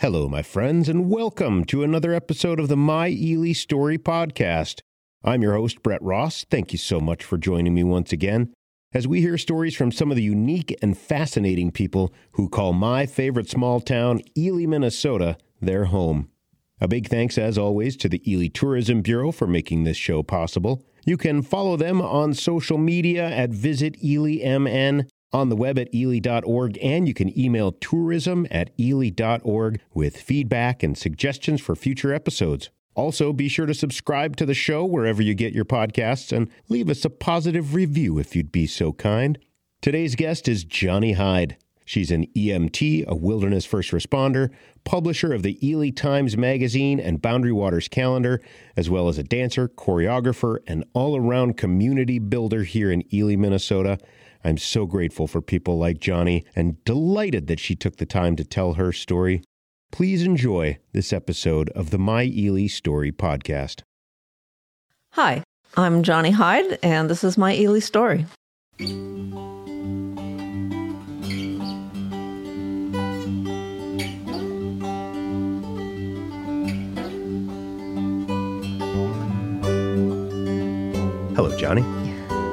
Hello, my friends, and welcome to another episode of the My Ely Story podcast. I'm your host, Brett Ross. Thank you so much for joining me once again as we hear stories from some of the unique and fascinating people who call my favorite small town, Ely, Minnesota, their home. A big thanks, as always, to the Ely Tourism Bureau for making this show possible. You can follow them on social media at Visit ElyMN on the web at ely.org, and you can email tourism at ely.org with feedback and suggestions for future episodes. Also, be sure to subscribe to the show wherever you get your podcasts and leave us a positive review if you'd be so kind. Today's guest is Johnnie Hyde. She's an EMT, a wilderness first responder, publisher of the Ely Times Magazine and Boundary Waters Calendar, as well as a dancer, choreographer, and all around community builder here in Ely, Minnesota. I'm so grateful for people like Johnnie and delighted that she took the time to tell her story. Please enjoy this episode of the My Ely Story podcast. Hi, I'm Johnnie Hyde, and this is my Ely story. Hello, Johnnie.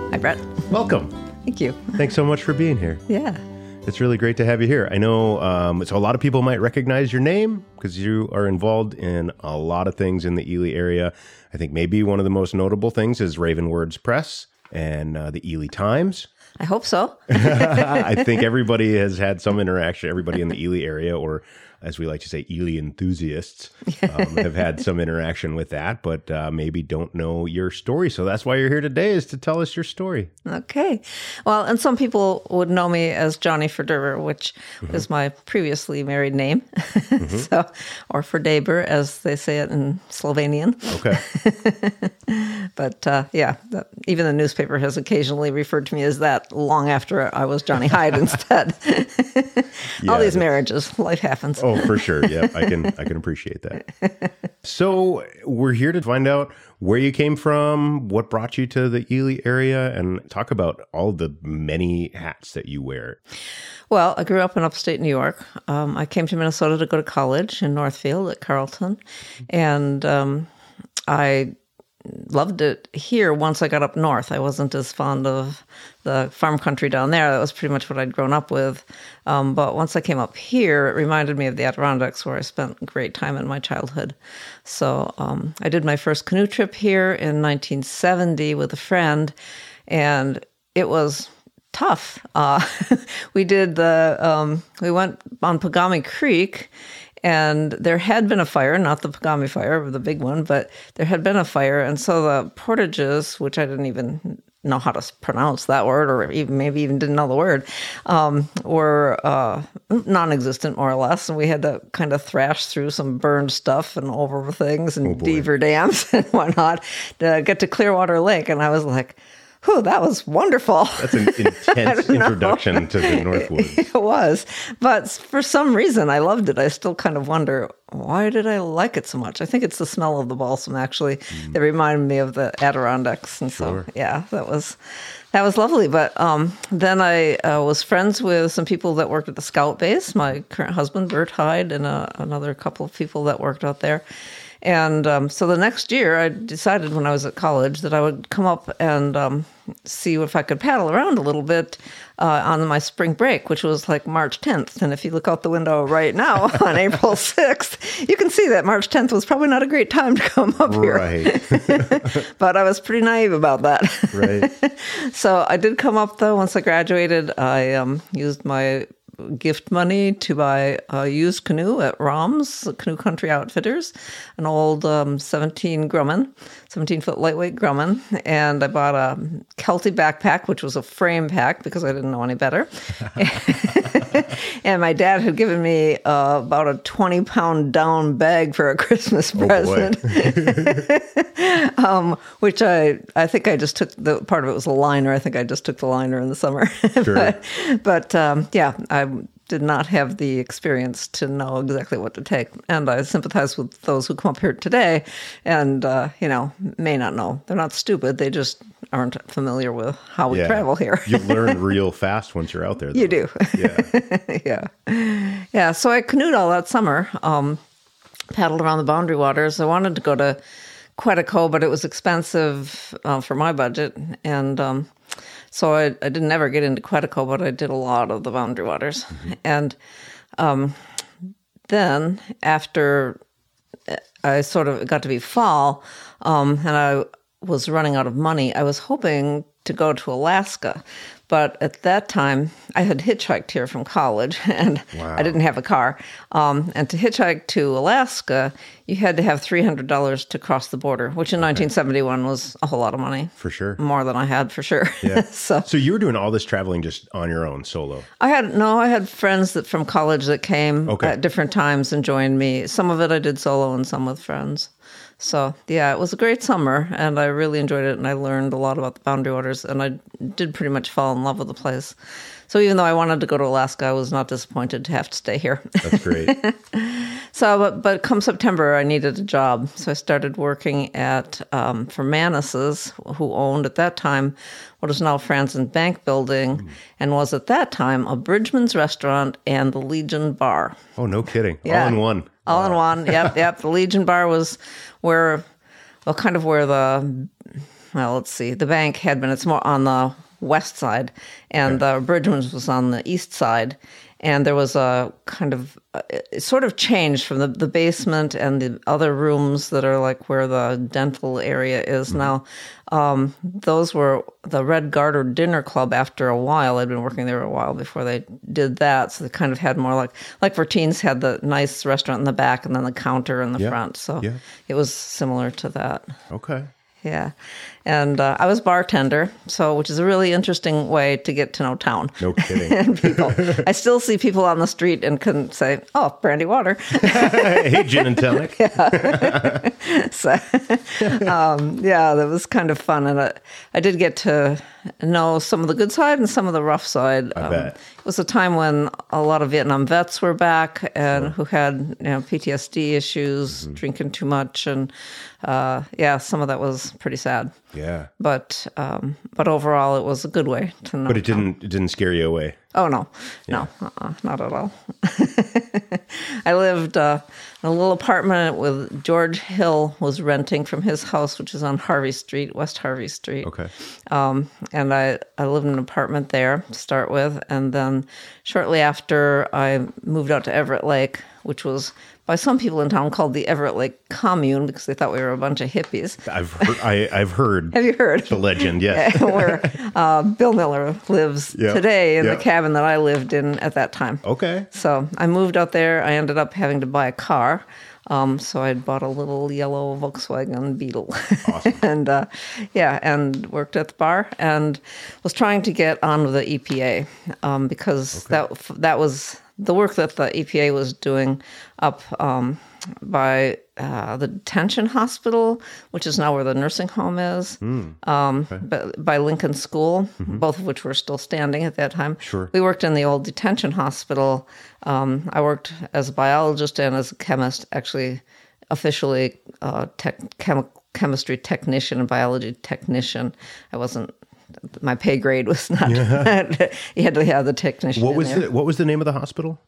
Hi, Brett. Welcome. Thank you. Thanks so much for being here. Yeah. It's really great to have you here. I know, um, so a lot of people might recognize your name because you are involved in a lot of things in the Ely area. I think maybe one of the most notable things is Raven Words Press and uh, the Ely Times. I hope so. I think everybody has had some interaction, everybody in the Ely area, or as we like to say, Ely enthusiasts, um, have had some interaction with that, but uh, maybe don't know your story. So that's why you're here today is to tell us your story. Okay. Well, and some people would know me as Johnnie Verderber, which Mm-hmm. was my previously married name. so, or Verdeber, as they say it in Slovenian. Okay. But uh, yeah, even the newspaper has occasionally referred to me as that long after I was Johnnie Hyde instead. All these marriages, life happens. Oh, for sure. Yeah, I can I can appreciate that. So we're here to find out where you came from, what brought you to the Ely area, and talk about all the many hats that you wear. Well, I grew up in upstate New York. Um, I came to Minnesota to go to college in Northfield at Carleton, and um, I loved it here once I got up north. I wasn't as fond of the farm country down there. That was pretty much what I'd grown up with. Um, but once I came up here, it reminded me of the Adirondacks, where I spent great time in my childhood. So um, I did my first canoe trip here in 1970 with a friend, and it was tough. Uh, we did the um, we went on Pagami Creek, and there had been a fire, not the Pagami fire, the big one, but there had been a fire, and so the portages, which I didn't even know how to pronounce that word, or even maybe even didn't know the word, um, were uh, non-existent more or less, and we had to kind of thrash through some burned stuff and over things and beaver dams and whatnot to get to Clearwater Lake, and I was like. Whew, that was wonderful. That's an intense introduction to the Northwoods. it was. But for some reason, I loved it. I still kind of wonder why did I like it so much? I think it's the smell of the balsam, actually. That reminded me of the Adirondacks. And Sure. so, yeah, that was. That was lovely, but um, then I uh, was friends with some people that worked at the Scout Base. My current husband, Bert Hyde, and uh, another couple of people that worked out there. And um, so the next year, I decided when I was at college that I would come up and um, see if I could paddle around a little bit uh, on my spring break, which was like March 10th. And if you look out the window right now on April 6th, you can see that March 10th was probably not a great time to come up here. Right. But I was pretty naive about that. Right. so I did come up though. Once I graduated, I um, used my gift money to buy a used canoe at Rom's Canoe Country Outfitters, an old um, 17 Grumman, 17 foot lightweight Grumman, and I bought a Kelty backpack, which was a frame pack because I didn't know any better. and my dad had given me uh, about a 20 pound down bag for a Christmas boy. present um, which I I think I just took the part of it was a liner. I think I just took the liner in the summer. Sure. but but um, yeah, I did not have the experience to know exactly what to take, and I sympathize with those who come up here today, and uh, you know may not know. They're not stupid. They just aren't familiar with how we Yeah. travel here. you learn real fast once you're out there. You do. Yeah. yeah. Yeah. So I canoed all that summer, um, paddled around the boundary waters. I wanted to go to Quetico, but it was expensive uh, for my budget. And um, so I, I didn't ever get into Quetico, but I did a lot of the boundary waters. And um, then after I sort of got to be fall, um, and I was running out of money. I was hoping to go to Alaska, but at that time I had hitchhiked here from college, and Wow. I didn't have a car. Um, and to hitchhike to Alaska, you had to have three hundred dollars to cross the border, which in 1971 was a whole lot of money, For sure. more than I had for sure. Yeah. so So you were doing all this traveling just on your own, solo. I had no, I had friends that from college that came Okay. at different times and joined me. Some of it I did solo and some with friends. So yeah, it was a great summer and I really enjoyed it and I learned a lot about the boundary waters and I did pretty much fall in love with the place. So even though I wanted to go to Alaska, I was not disappointed to have to stay here. That's great. So, but, but come September, I needed a job. So I started working at um, for Manis's, who owned at that time what is now Frandsen Bank Building, and was at that time a Bridgeman's Restaurant and the Legion Bar. oh, no kidding. Yeah. All in one. All in one. Yep, yep. The Legion Bar was where, well, kind of where the, well, let's see, the bank had been. It's more on the west side, and the Bridgeman's was on the east side. And there was a kind of, it sort of change from the, the basement and the other rooms that are like where the dental area is now. Um, those were the Red Garter Dinner Club after a while. I'd been working there a while before they did that. So they kind of had more like, like Vertines had the nice restaurant in the back and then the counter in the Yeah. front. So Yeah. it was similar to that. Okay. Yeah. And uh, I was bartender, so which is a really interesting way to get to know town No kidding. and people. I still see people on the street and can say, "Oh, brandy water." hey, gin and tonic. so, um, yeah, that was kind of fun, and I, I did get to know some of the good side and some of the rough side. Um, bet. It was a time when a lot of Vietnam vets were back and who had you know PTSD issues, Mm-hmm. drinking too much, and uh, yeah, some of that was pretty sad. Yeah. But um, but overall, it was a good way to know. But it didn't it didn't scare you away. Oh no, no, uh-uh, not at all. I lived uh, in a little apartment with George Hill was renting from his house, which is on Harvey Street, West Harvey Street. Okay. Um, and I, I lived in an apartment there to start with. And then shortly after, I moved out to Everett Lake, which was by some people in town called the Everett Lake Commune because they thought we were a bunch of hippies. I've heard, I, I've heard Have you heard? the legend. Yes. Where uh, Bill Miller lives Yeah. today in Yeah. the cabin that I lived in at that time. Okay. So I moved out there. I ended up having to buy a car. Um, so I bought a little yellow Volkswagen Beetle, and uh, yeah, and worked at the bar and was trying to get on with the EPA um, because that that was the work that the EPA was doing up um, by uh, the detention hospital, which is now where the nursing home is, um, but by Lincoln School, both of which were still standing at that time. Sure. We worked in the old detention hospital. Um, I worked as a biologist and as a chemist, actually, officially uh, tech, chemi- chemistry technician and biology technician. I wasn't. My pay grade was not. you had to have the technician. What was there. the what was the name of the hospital?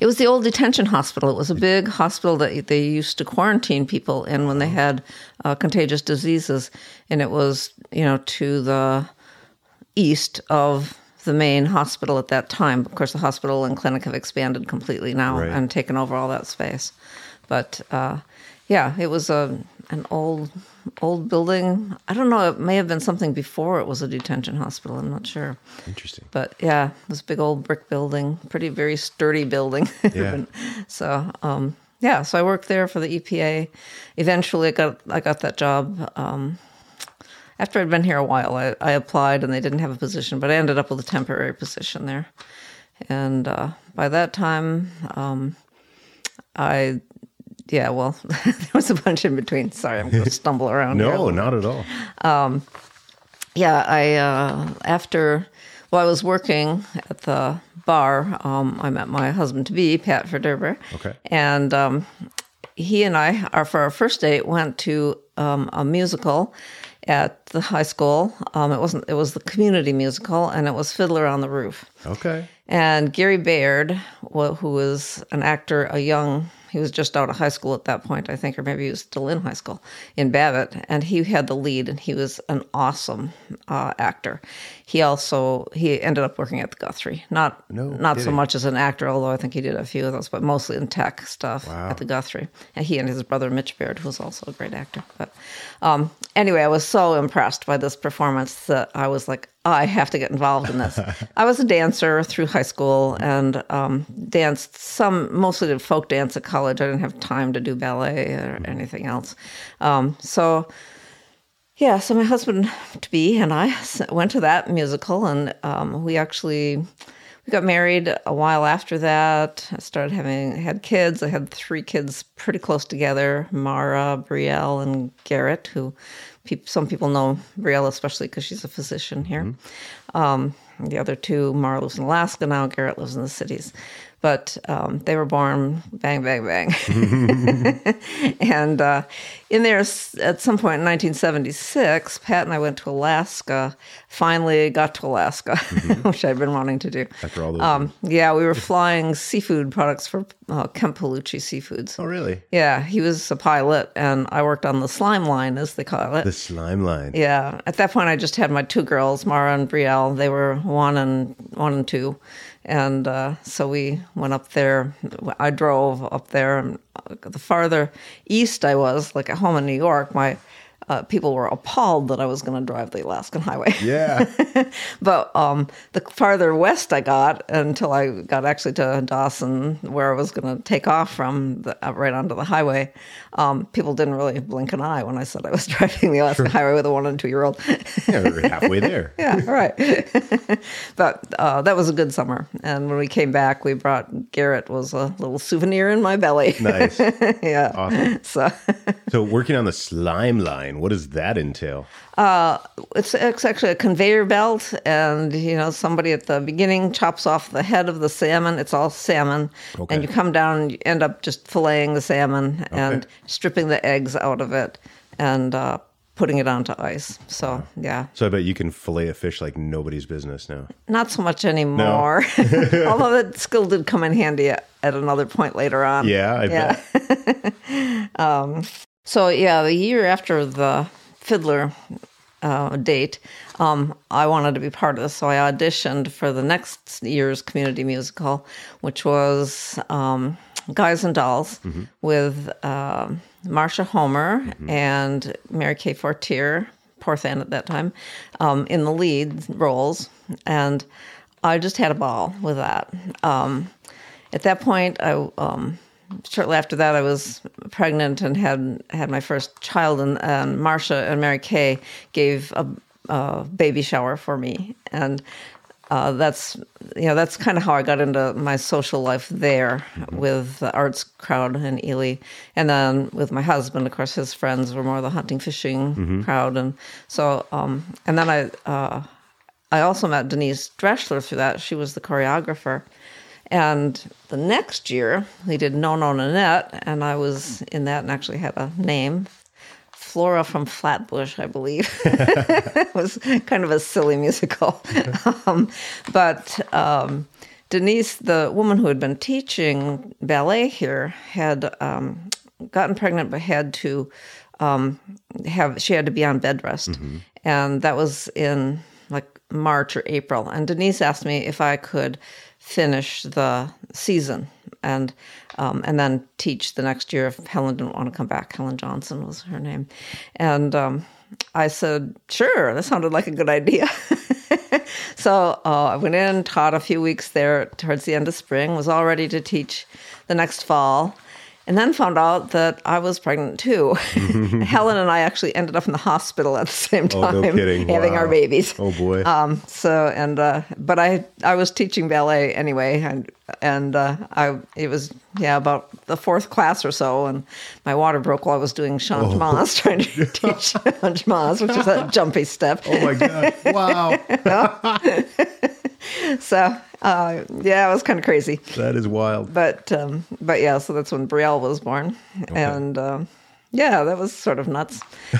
It was the old detention hospital. It was a big hospital that they used to quarantine people in when they had uh, contagious diseases, and it was you know to the east of the main hospital at that time. Of course, the hospital and clinic have expanded completely now Right. and taken over all that space. But uh, yeah, it was a an old old building. I don't know. It may have been something before it was a detention hospital. I'm not sure. Interesting. But yeah, this big old brick building, pretty very sturdy building. Yeah. so um, yeah, so I worked there for the EPA. Eventually, I got I got that job. Um, after I'd been here a while, I, I applied and they didn't have a position, but I ended up with a temporary position there. And uh, by that time, um, I yeah, well, there was a bunch in between. Sorry, I'm going to stumble around. No, not at all. yeah, I uh, after well, I was working at the bar. Um, I met my husband to be Pat Verderber. Okay. and um, he and I, our for our first date, went to um, a musical at the high school. Um, it wasn't. It was the community musical, and it was Fiddler on the Roof. Okay. And Gary Baird, who was an actor, a young he was just out of high school at that point, I think, or maybe he was still in high school in Babbitt, and he had the lead, and he was an awesome uh, actor. He also he ended up working at the Guthrie, not No not so kidding. much as an actor, although I think he did a few of those, but mostly in tech stuff Wow. at the Guthrie. And he and his brother Mitch Baird, who was also a great actor. But um, anyway, I was so impressed by this performance that I was like, I have to get involved in this. I was a dancer through high school and um, danced some, mostly did folk dance at college. I didn't have time to do ballet or anything else. Um, so, yeah, so my husband to be and I went to that musical, and um, we actually we got married a while after that. I started having had kids. I had three kids pretty close together: Mara, Brielle, and Garrett. Who peop some people know Brielle especially because she's a physician here. Um, the other two, Mara lives in Alaska now. Garrett lives in the cities. But um, they were born bang, bang, bang. and uh, in there, at some point in 1976, Pat and I went to Alaska. Finally, got to Alaska, which I'd been wanting to do. After all those Um, yeah, we were flying seafood products for uh, Kempolucci Seafoods. Oh, really? Yeah, he was a pilot, and I worked on the slime line, as they call it. The slime line. Yeah. At that point, I just had my two girls, Mara and Brielle. They were one and one and two, and uh, so we went up there. I drove up there. And the farther east I was, like at home in New York, my uh, people were appalled that I was going to drive the Alaskan Highway. Yeah. But um, the farther west I got, until I got actually to Dawson, where I was going to take off from, the, uh, right onto the highway, um, people didn't really blink an eye when I said I was driving the Alaska Highway with a one and two year old. yeah, we're halfway there. yeah, right. but uh, that was a good summer. And when we came back, we brought Garrett was a little souvenir in my belly. Nice. yeah. Awesome. So So working on the slime line, what does that entail? it's, it's actually a conveyor belt, and you know somebody at the beginning chops off the head of the salmon. It's all salmon, Okay. and you come down and you end up just filleting the salmon and stripping the eggs out of it and uh, putting it onto ice. So yeah, So I bet you can fillet a fish like nobody's business now. not so much anymore. Although that skill did come in handy at, at another point later on. Yeah, I Yeah. bet. So yeah, the year after the Fiddler uh, date, um, I wanted to be part of this, so I auditioned for the next year's community musical, which was um, Guys and Dolls with um Marsha Homer and Mary Kay Fortier, poor fan at that time, um, in the lead roles, and I just had a ball with that. Um, at that point, I um, shortly after that, I was pregnant and had had my first child, and, and Marcia and Mary Kay gave a, a baby shower for me, and uh, that's you know that's kind of how I got into my social life there with the arts crowd in Ely, and then with my husband, of course, his friends were more the hunting fishing crowd, and so um, and then I. Uh, I also met Denise Dreschler through that. She was the choreographer. And the next year, we did No No Nanette, and I was in that and actually had a name. Flora from Flatbush, I believe. it was kind of a silly musical. um, but um, Denise, the woman who had been teaching ballet here, had um, gotten pregnant but had to um, have, she had to be on bed rest. And that was in like March or April. And Denise asked me if I could finish the season and um, and then teach the next year if Helen didn't want to come back. Helen Johnson was her name, and um, I said sure. That sounded like a good idea. so uh, I went in, taught a few weeks there towards the end of spring. Was all ready to teach the next fall. And then found out that I was pregnant too. Helen and I actually ended up in the hospital at the same Oh, time, no kidding. having Wow. our babies. Oh boy. Um, so and uh, but I I was teaching ballet anyway, and and uh, I it was yeah about the fourth class or so, and my water broke while I was doing changements, trying to teach changements, which is a jumpy step. oh my god. Wow. So uh, yeah, it was kind of crazy. that is wild. But um, but yeah, so that's when Brielle was born, and um, Yeah, that was sort of nuts.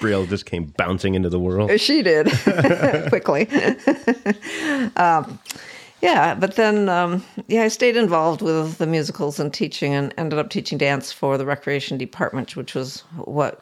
Brielle just came bouncing into the world. She did quickly. um, yeah, but then um, yeah, I stayed involved with the musicals and teaching, and ended up teaching dance for the recreation department, which was what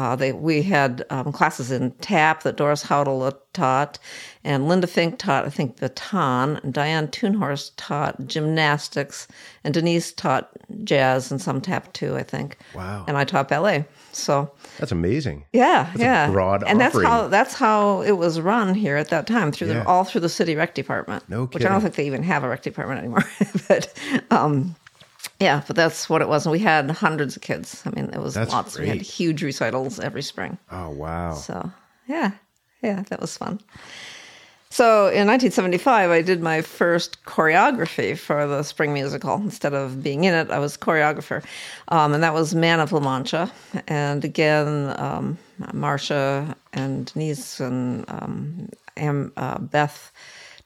uh, they we had um, classes in tap that Doris Haudel taught, and Linda Fink taught I think baton, and Diane Tunhorst taught gymnastics, and Denise taught jazz and some tap too, I think. Wow! And I taught ballet. So that's amazing. Yeah, that's yeah. broad and offering. that's how that's how it was run here at that time through Yeah. the all through the city rec department. No kidding. which I don't think they even have a rec department anymore. but um, yeah, but that's what it was. And we had hundreds of kids. I mean, it was That's lots. We had huge recitals every spring. Oh wow! So yeah, yeah, that was fun. So in 1975, I did my first choreography for the spring musical. Instead of being in it, I was choreographer, um, and that was Man of La Mancha. And again, um, Marcia and Denise and um, Am, uh, Beth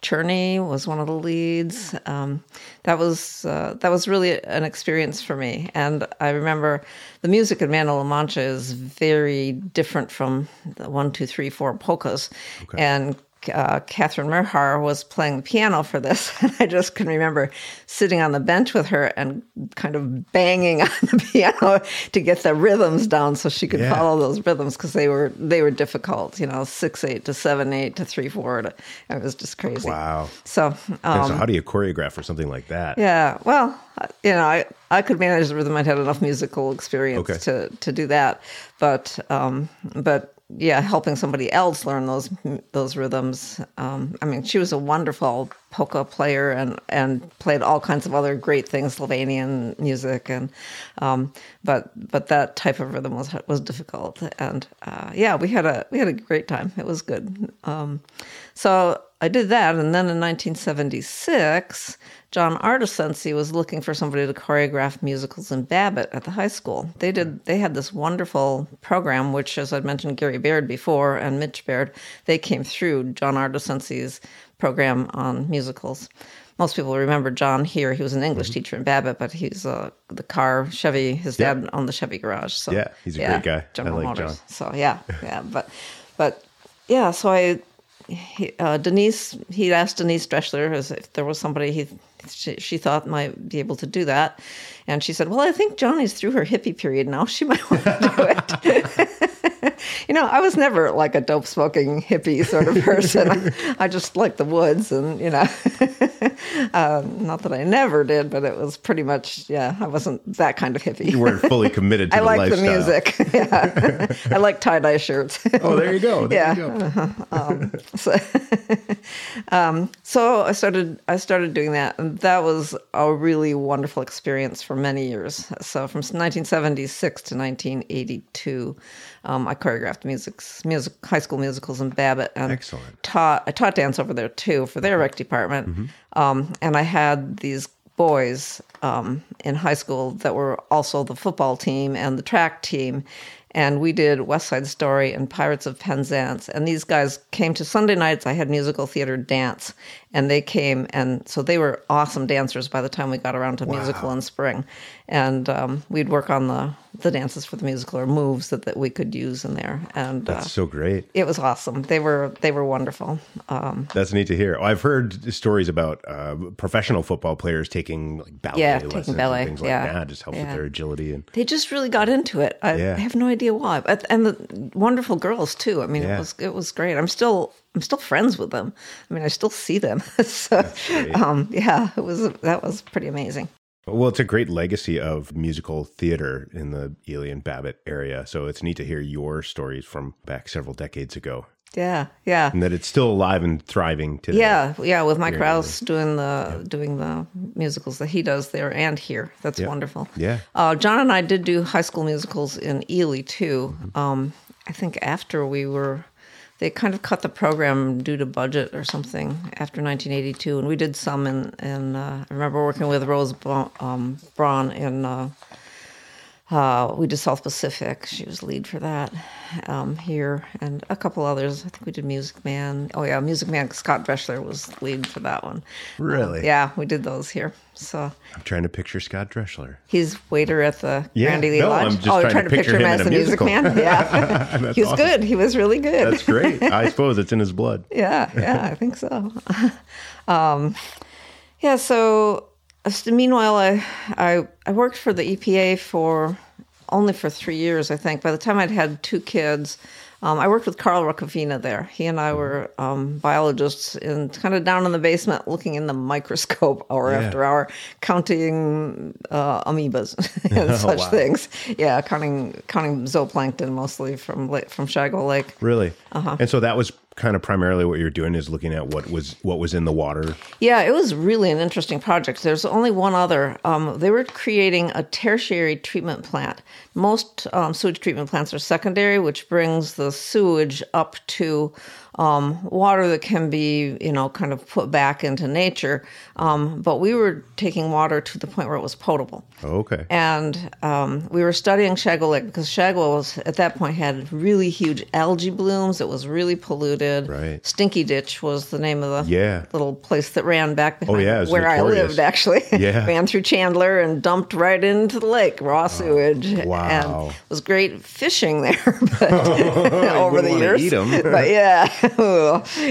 Cherney was one of the leads. Um, that was uh, that was really an experience for me, and I remember the music in Man of La Mancha is very different from the one, two, three, four polkas, and. Uh, Catherine Merhar was playing the piano for this, and I just can remember sitting on the bench with her and kind of banging on the piano to get the rhythms down so she could Yeah. follow those rhythms because they were they were difficult. You know, six eight to seven eight to three four. To, it was just crazy. Wow. So, um, so how do you choreograph for something like that? yeah, well, you know, I, I could manage the rhythm. I'd had enough musical experience Okay. to, to do that, but um, but yeah, helping somebody else learn those those rhythms. Um, I mean, she was a wonderful polka player and and played all kinds of other great things, Slovenian music, and um, but but that type of rhythm was was difficult. And uh, yeah, we had a we had a great time. It was good. Um, so I did that, and then in 1976, John Artisensi was looking for somebody to choreograph musicals in Babbitt at the high school. They did. They had this wonderful program, which, as I'd mentioned, Gary Baird before and Mitch Baird. They came through John Artisensi's program on musicals. Most people remember John here. He was an English teacher in Babbitt, but he's uh, the car Chevy. His Yeah. dad owned the Chevy garage. So Yeah, he's a great guy. I General like Motors. John. So yeah, yeah, but but yeah. So I he, uh, Denise, he asked Denise Dreschler if there was somebody he she, she thought might be able to do that, and she said, "Well, I think Johnnie's through her hippie period now. She might want to do it." you know, I was never like a dope smoking hippie sort of person. I, I just like the woods, and you know, um, not that I never did, but it was pretty much yeah. I wasn't that kind of hippie. You weren't fully committed to I the like the music. Yeah, I like tie dye shirts. Oh, there you go. There Yeah. you go. um, so, um, so I started I started doing that, and that was a really wonderful experience for many years. So from 1976 to 1982, um, I choreographed music, music high school musicals in Babbitt, and Excellent. taught I taught dance over there too for their rec department, um, and I had these boys um, in high school that were also the football team and the track team. And we did West Side Story and Pirates of Penzance. And these guys came to Sunday nights. I had musical theater dance. And they came, and so they were awesome dancers by the time we got around to musical in spring. And um, we'd work on the, the dances for the musical or moves that, that we could use in there. And uh, That's so great. it was awesome. They were they were wonderful. Um, That's neat to hear. I've heard stories about uh, professional football players taking like ballet Yeah, taking and ballet, things yeah. like that. Just helps with their agility and they just really got into it. I, Yeah. I have no idea why, but, and the wonderful girls too. I mean, Yeah. it was it was great. I'm still I'm still friends with them. I mean, I still see them. so, um, yeah, it was that was pretty amazing. Well, it's a great legacy of musical theater in the Ely and Babbitt area. So it's neat to hear your stories from back several decades ago Yeah, yeah. and that it's still alive and thriving today. Yeah, yeah, with Mike Rouse doing the doing the musicals that he does there and here. That's Yeah. wonderful. Yeah. Uh, John and I did do high school musicals in Ely too. Mm-hmm. Um, I think after we were, they kind of cut the program due to budget or something after 1982, and we did some in uh, I remember working with Rose um, Braun in uh, Uh, we did South Pacific. She was lead for that um, here, and a couple others. I think we did Music Man. Oh yeah, Music Man. Scott Dreschler was lead for that one. Really? Yeah, we did those here. So I'm trying to picture Scott Dreschler. he's waiter at the Yeah, Grand Ely no, Lodge. I'm just oh, you're trying to picture him as a the Music. Man. Yeah, he was awesome. good. He was really good. That's great. I suppose it's in his blood. Yeah, yeah, I think so. um, yeah, so meanwhile, I, I I worked for the EPA for only for three years, I think. By the time I'd had two kids, um, I worked with Carl Rocavina there. He and I were um, biologists in kind of down in the basement, looking in the microscope hour Yeah. after hour, counting uh, amoebas and such wow. things. Yeah, counting counting zooplankton mostly from from Shagawa Lake. Really? Uh-huh. And so that was kind of primarily what you're doing is looking at what was what was in the water. Yeah, it was really an interesting project. There's only one other. Um, they were creating a tertiary treatment plant. Most um, sewage treatment plants are secondary, which brings the sewage up to um, water that can be, you know, kind of put back into nature. Um, but we were taking water to the point where it was potable. Okay. And um, we were studying Shagawa Lake because Shagawa was at that point had really huge algae blooms. It was really polluted. Right. Stinky Ditch was the name of the Yeah. little place that ran back behind Oh, yeah, where I lived. Actually, Yeah. ran through Chandler and dumped right into the lake, raw sewage. wow. and it was great fishing there, but over the years. but yeah,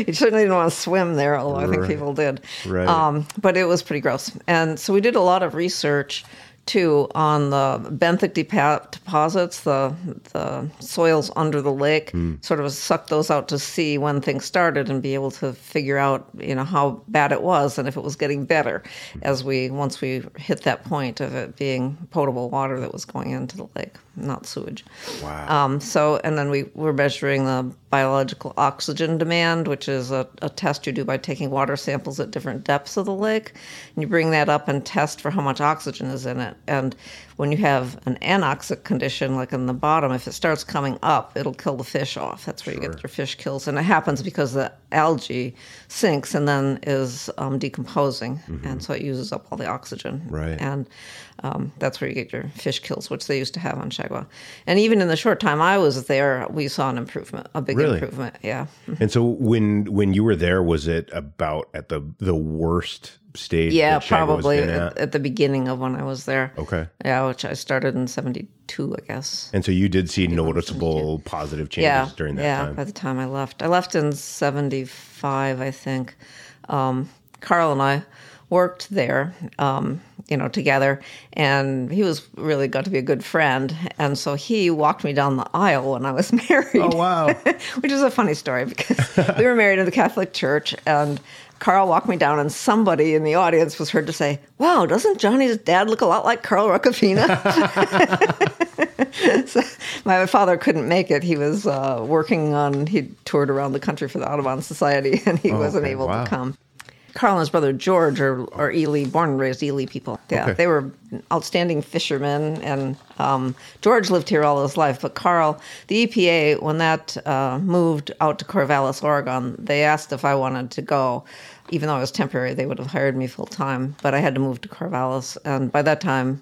you certainly didn't want to swim there, although I think people did. Right. Um, but it was pretty gross. And so we did a lot of research too on the benthic deposits, the the soils under the lake. Hmm. Sort of suck those out to see when things started and be able to figure out, you know, how bad it was and if it was getting better as we once we hit that point of it being potable water that was going into the lake, not sewage. Wow. Um, so, and then we were measuring the biological oxygen demand, which is a, a test you do by taking water samples at different depths of the lake. And you bring that up and test for how much oxygen is in it. And when you have an anoxic condition, like in the bottom, if it starts coming up, it'll kill the fish off. That's where you get your fish kills. And it happens because the algae sinks and then is um, decomposing. And so it uses up all the oxygen. Right. And um, that's where you get your fish kills, which they used to have on Shagawa. And even in the short time I was there, we saw an improvement, a big Really? improvement. Yeah. and so when when you were there, was it about at the the worst stage? Yeah, that Shagawa was probably at, at? the beginning of when I was there. Okay. Yeah, which I started in 72, I guess. And so you did see noticeable positive changes yeah, during that time, yeah, time. by the time I left. I left in 75, I think. Um, Carl and I worked there, um, you know, together, and he was really got to be a good friend. And so he walked me down the aisle when I was married. Oh wow. which is a funny story because we were married in the Catholic Church and Carl walked me down and somebody in the audience was heard to say, Wow, doesn't Johnnie's dad look a lot like Carl Rocafina? so my father couldn't make it. He was uh, working on, he toured around the country for the Audubon Society and he wasn't okay. able Wow. to come. Carl and his brother George are, are Ely, born and raised Ely people. Yeah, Okay. they were outstanding fishermen, and um, George lived here all his life. But Carl, the EPA, when that uh, moved out to Corvallis, Oregon, they asked if I wanted to go. Even though I was temporary, they would have hired me full time. But I had to move to Corvallis, and by that time,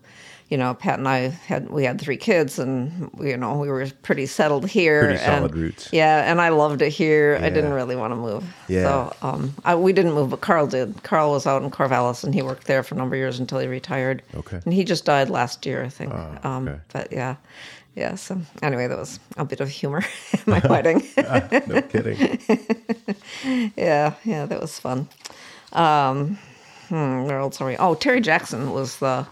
you know, Pat and I had we had three kids, and you know we were pretty settled here. Pretty solid and- roots. Yeah, and I loved it here. I didn't really want to move. Yeah. So um, I, we didn't move, but Carl did. Carl was out in Corvallis, and he worked there for a number of years until he retired. Okay. And he just died last year, I think. Oh, um, okay. But yeah, yeah. So anyway, that was a bit of humor at my wedding. no kidding. yeah, yeah, that was fun. Um, hmm, where else are we? Oh, Terry Jackson was the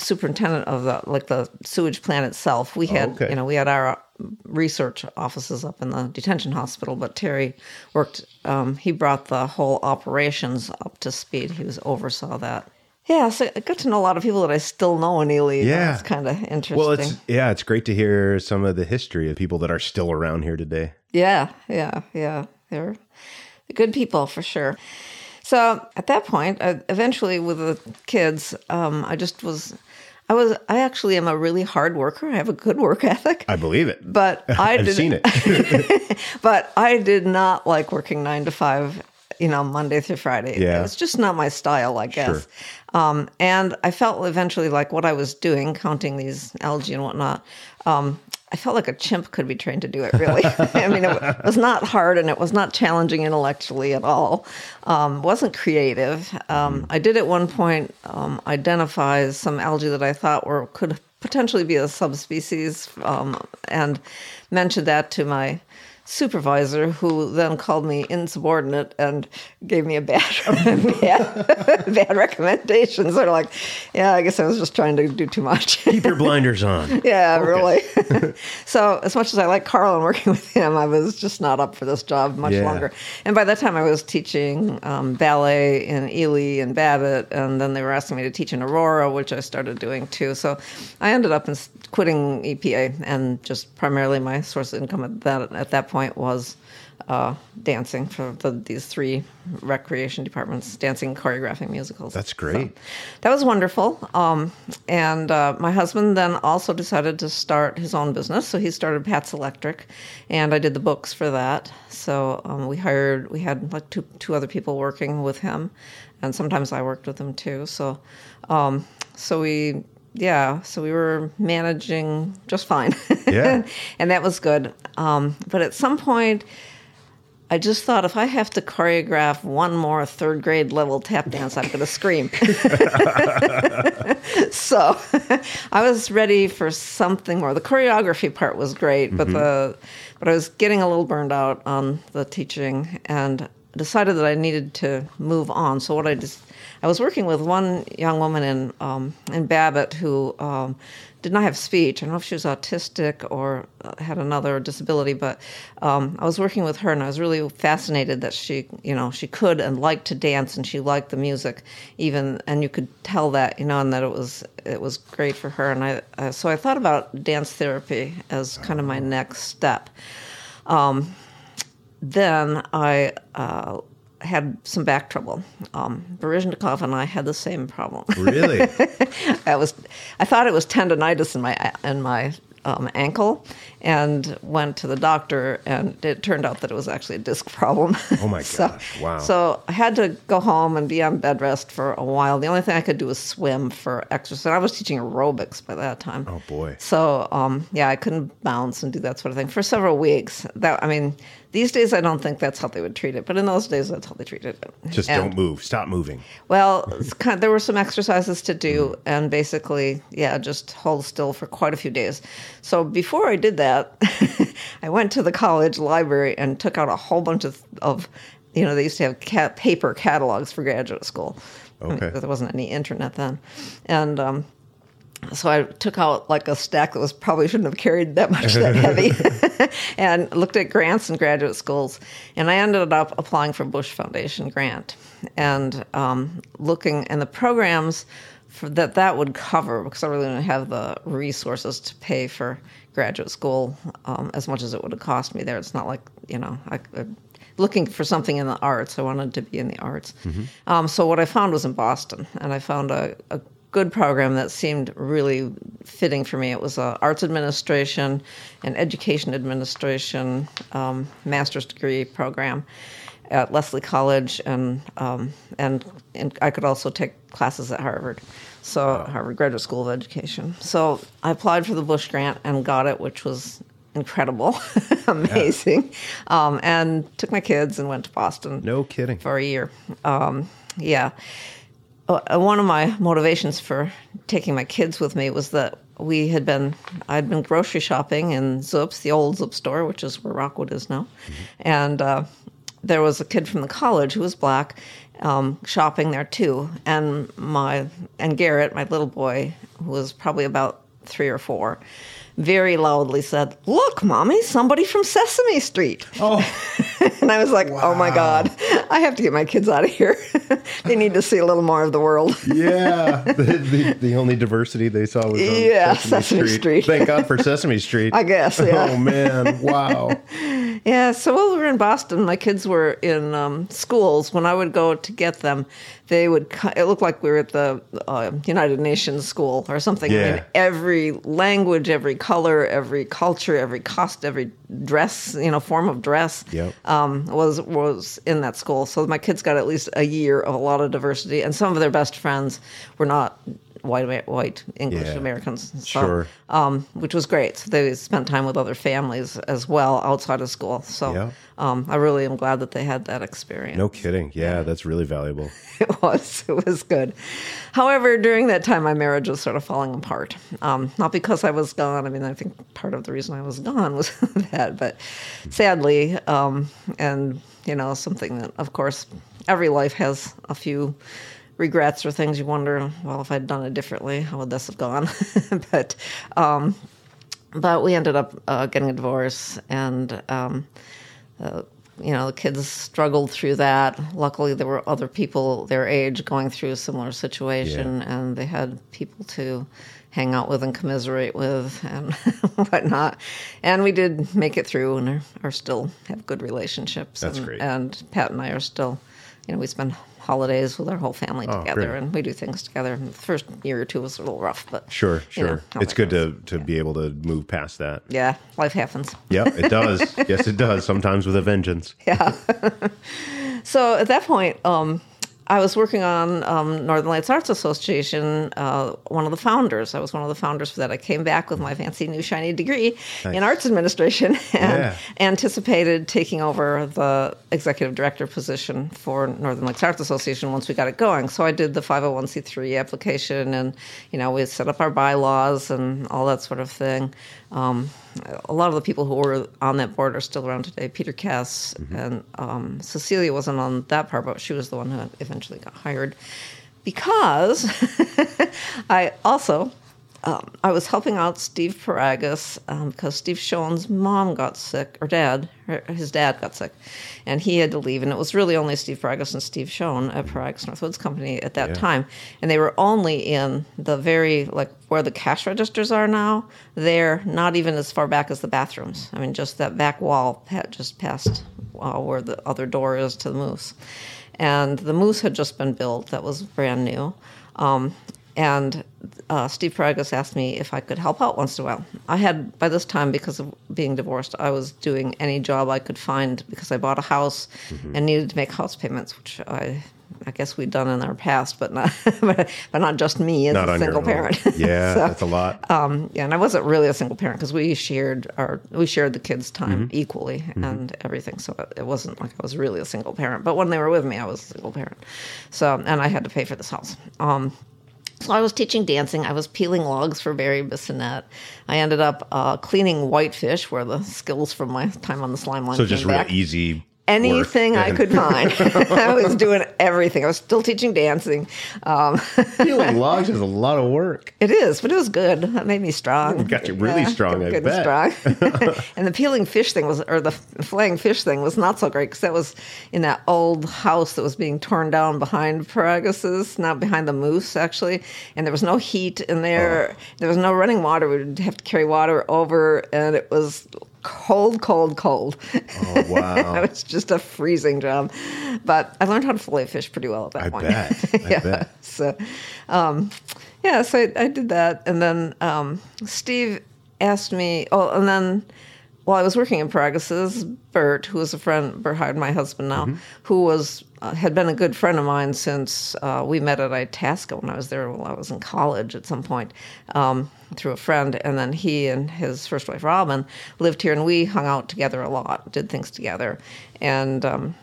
superintendent of the like the sewage plant itself. We had, okay. you know, we had our research offices up in the detention hospital, but Terry worked. Um, he brought the whole operations up to speed. He was oversaw that. Yeah, so I got to know a lot of people that I still know in Ely. Yeah. it's kind of interesting. Well, it's yeah, it's great to hear some of the history of people that are still around here today. Yeah, yeah, yeah. They're good people for sure. So at that point, I, eventually with the kids, um, I just was, I was, I actually am a really hard worker. I have a good work ethic. I believe it. But I I've did, seen it. but I did not like working nine to five you know, Monday through Friday. Yeah. It's just not my style, I guess. Um, and I felt eventually like what I was doing, counting these algae and whatnot, um, I felt like a chimp could be trained to do it, really. I mean, it was not hard and it was not challenging intellectually at all. Um, wasn't creative. Um, I did at one point um, identify some algae that I thought were could potentially be a subspecies um, and mentioned that to my supervisor, who then called me insubordinate and gave me a bad, bad, bad recommendation. Sort of like, yeah, I guess I was just trying to do too much. Keep your blinders on. yeah, really. so, as much as I like Carl and working with him, I was just not up for this job much Yeah. longer. And by that time, I was teaching um, ballet in Ely and Babbitt, and then they were asking me to teach in Aurora, which I started doing too. So, I ended up in quitting EPA, and just primarily my source of income at that at that point was uh, dancing for the, these three recreation departments, dancing, choreographing musicals. That's great. So that was wonderful. Um, and uh, my husband then also decided to start his own business, so he started Pat's Electric, and I did the books for that. So um, we hired, we had like two two other people working with him, and sometimes I worked with him too. So, um, so we. Yeah, so we were managing just fine. Yeah. and that was good. Um, but at some point, I just thought if I have to choreograph one more third grade level tap dance, I'm going to scream. so I was ready for something more. The choreography part was great, but the but I was getting a little burned out on the teaching and decided that I needed to move on. So what I just I was working with one young woman in um, in Babbitt who um, did not have speech. I don't know if she was autistic or uh, had another disability, but um, I was working with her, and I was really fascinated that she, you know, she could and liked to dance, and she liked the music, even, and you could tell that, you know, and that it was it was great for her. And I uh, so I thought about dance therapy as kind of my next step. Um, then I uh, had some back trouble. Um, and I had the same problem. Really? I was, I thought it was tendonitis in my in my um, ankle, and went to the doctor, and it turned out that it was actually a disc problem. Oh my So- gosh, wow. So I had to go home and be on bed rest for a while. The only thing I could do was swim for exercise. I was teaching aerobics by that time. Oh, boy. So um, yeah, I couldn't bounce and do that sort of thing for several weeks. That I mean, these days I don't think that's how they would treat it, but in those days that's how they treated it. Just And- don't move. Stop moving. well, it's kind of, there were some exercises to do, and basically, yeah, just hold still for quite a few days. So before I did that, I went to the college library and took out a whole bunch of, of you know, they used to have cat, paper catalogs for graduate school. I mean, Okay. there wasn't any internet then, and um, so I took out like a stack that was probably shouldn't have carried that much that heavy, and looked at grants and graduate schools, and I ended up applying for Bush Foundation grant, and um, looking and the programs for that that would cover because I really didn't have the resources to pay for graduate school um, as much as it would have cost me there. It's not like you know I. I looking for something in the arts. I wanted to be in the arts. Um, so what I found was in Boston, and I found a, a good program that seemed really fitting for me. It was a arts administration and education administration um, master's degree program at Lesley College, and um, and and I could also take classes at Harvard. So Harvard Graduate School of Education. So I applied for the Bush grant and got it, which was incredible, amazing, um, and took my kids and went to Boston No kidding. for a year. Um, yeah. Uh, one of my motivations for taking my kids with me was that we had been, I'd been grocery shopping in Zup's, the old Zoop store, which is where Rockwood is now. And uh, there was a kid from the college who was black um, shopping there too. And my, and Garrett, my little boy, who was probably about three or four, very loudly said, Look, mommy, somebody from Sesame Street. Oh, And I was like, oh my God, I have to get my kids out of here. they need to see a little more of the world. yeah. The, the, the only diversity they saw was on Yeah, Sesame, Sesame Street. Street. Thank God for Sesame Street. I guess, yeah. Oh man! Wow. Yeah, so while we were in Boston, my kids were in um, schools. When I would go to get them, they would. It looked like we were at the uh, United Nations school or something. I Yeah. mean, every language, every color, every culture, every cost, every dress, you know, form of dress, Yep. um, was was in that school. So my kids got at least a year of a lot of diversity, and some of their best friends were not white white English Yeah. Americans. So, Sure. um, which was great. So they spent time with other families as well outside of school. So Yeah. um, I really am glad that they had that experience. No kidding. Yeah, that's really valuable. It was. It was good. However, during that time, my marriage was sort of falling apart. Um, not because I was gone. I mean, I think part of the reason I was gone was that, but sadly, um, and you know, something that, of course, every life has a few regrets or things you wonder, well, if I'd done it differently, how would this have gone? but um, but we ended up uh, getting a divorce, and um, uh, you know the kids struggled through that. Luckily, there were other people their age going through a similar situation, and they had people to hang out with and commiserate with and whatnot. And we did make it through, and are, are still have good relationships. That's and, great. And Pat and I are still, you know, we spend holidays with our whole family Oh, together, great. and we do things together. And the first year or two was a little rough, but Sure, you sure. know it's good to, to be able to move past that. yeah, life happens. Yeah, it does. yes, it does. Sometimes with a vengeance. Yeah. so at that point, um, I was working on um, Northern Lights Arts Association, uh, one of the founders. I was one of the founders for that. I came back with my fancy new shiny degree in arts administration and Yeah. anticipated taking over the executive director position for Northern Lights Arts Association once we got it going. So I did the 501c3 application and, you know, we set up our bylaws and all that sort of thing. Um, a lot of the people who were on that board are still around today. Peter Cass and um, Cecilia wasn't on that part, but she was the one who eventually got hired because I also um, I was helping out Steve Piragis um, because Steve Schoen's mom got sick, or dad, her- his dad got sick, and he had to leave. And it was really only Steve Piragis and Steve Schoen at Piragis Northwoods Company at that Yeah. time, and they were only in the very like where the cash registers are now. There, not even as far back as the bathrooms. I mean, just that back wall, just past uh, where the other door is to the moose, and the moose had just been built. That was brand new. Um, and uh, Steve Piragis asked me if I could help out once in a while. I had, by this time, because of being divorced, I was doing any job I could find because I bought a house and needed to make house payments, which I, I guess we'd done in our past, but not, but, not just me as Not a single parent. Yeah, So, that's a lot. um, yeah, and I wasn't really a single parent because we shared our we shared the kids' time equally and everything. So it, it wasn't like I was really a single parent. But when they were with me, I was a single parent. So and I had to pay for this house. Um, so I was teaching dancing. I was peeling logs for Barry Bissonette. I ended up uh, cleaning whitefish, where the skills from my time on the slime line so came just real back easy. Anything I could find. I was doing everything. I was still teaching dancing. Um, Peeling logs is a lot of work. it is, but it was good. That made me strong. Got you really strong, I good bet. and strong. and the peeling fish thing was, or the flaying fish thing was not so great because that was in that old house that was being torn down behind Piragis's, not behind the moose actually. And there was no heat in there. Oh. There was no running water. We'd have to carry water over, and it was cold, cold, cold. Oh wow. it was just a freezing job. But I learned how to fillet fish pretty well at that I point. bet. I yeah. bet. So, um, yeah, so I, I did that. And then um, Steve asked me, oh, and then while I was working in Piragis's, Bert, who was a friend, Bert hired my husband now, Mm-hmm. who was uh, had been a good friend of mine since uh, we met at Itasca when I was there while I was in college at some point um, through a friend. And then he and his first wife, Robin, lived here and we hung out together a lot, did things together. And, um,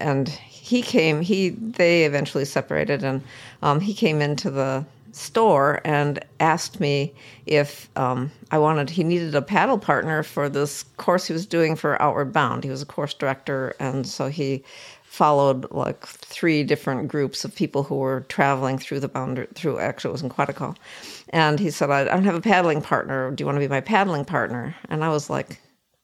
and he came, he, they eventually separated and um, he came into the store and asked me if um, I wanted, he needed a paddle partner for this course he was doing for Outward Bound. He was a course director, and so he followed like three different groups of people who were traveling through the boundary, through, actually, it was in Quetico. And he said, I don't have a paddling partner. Do you want to be my paddling partner? And I was like,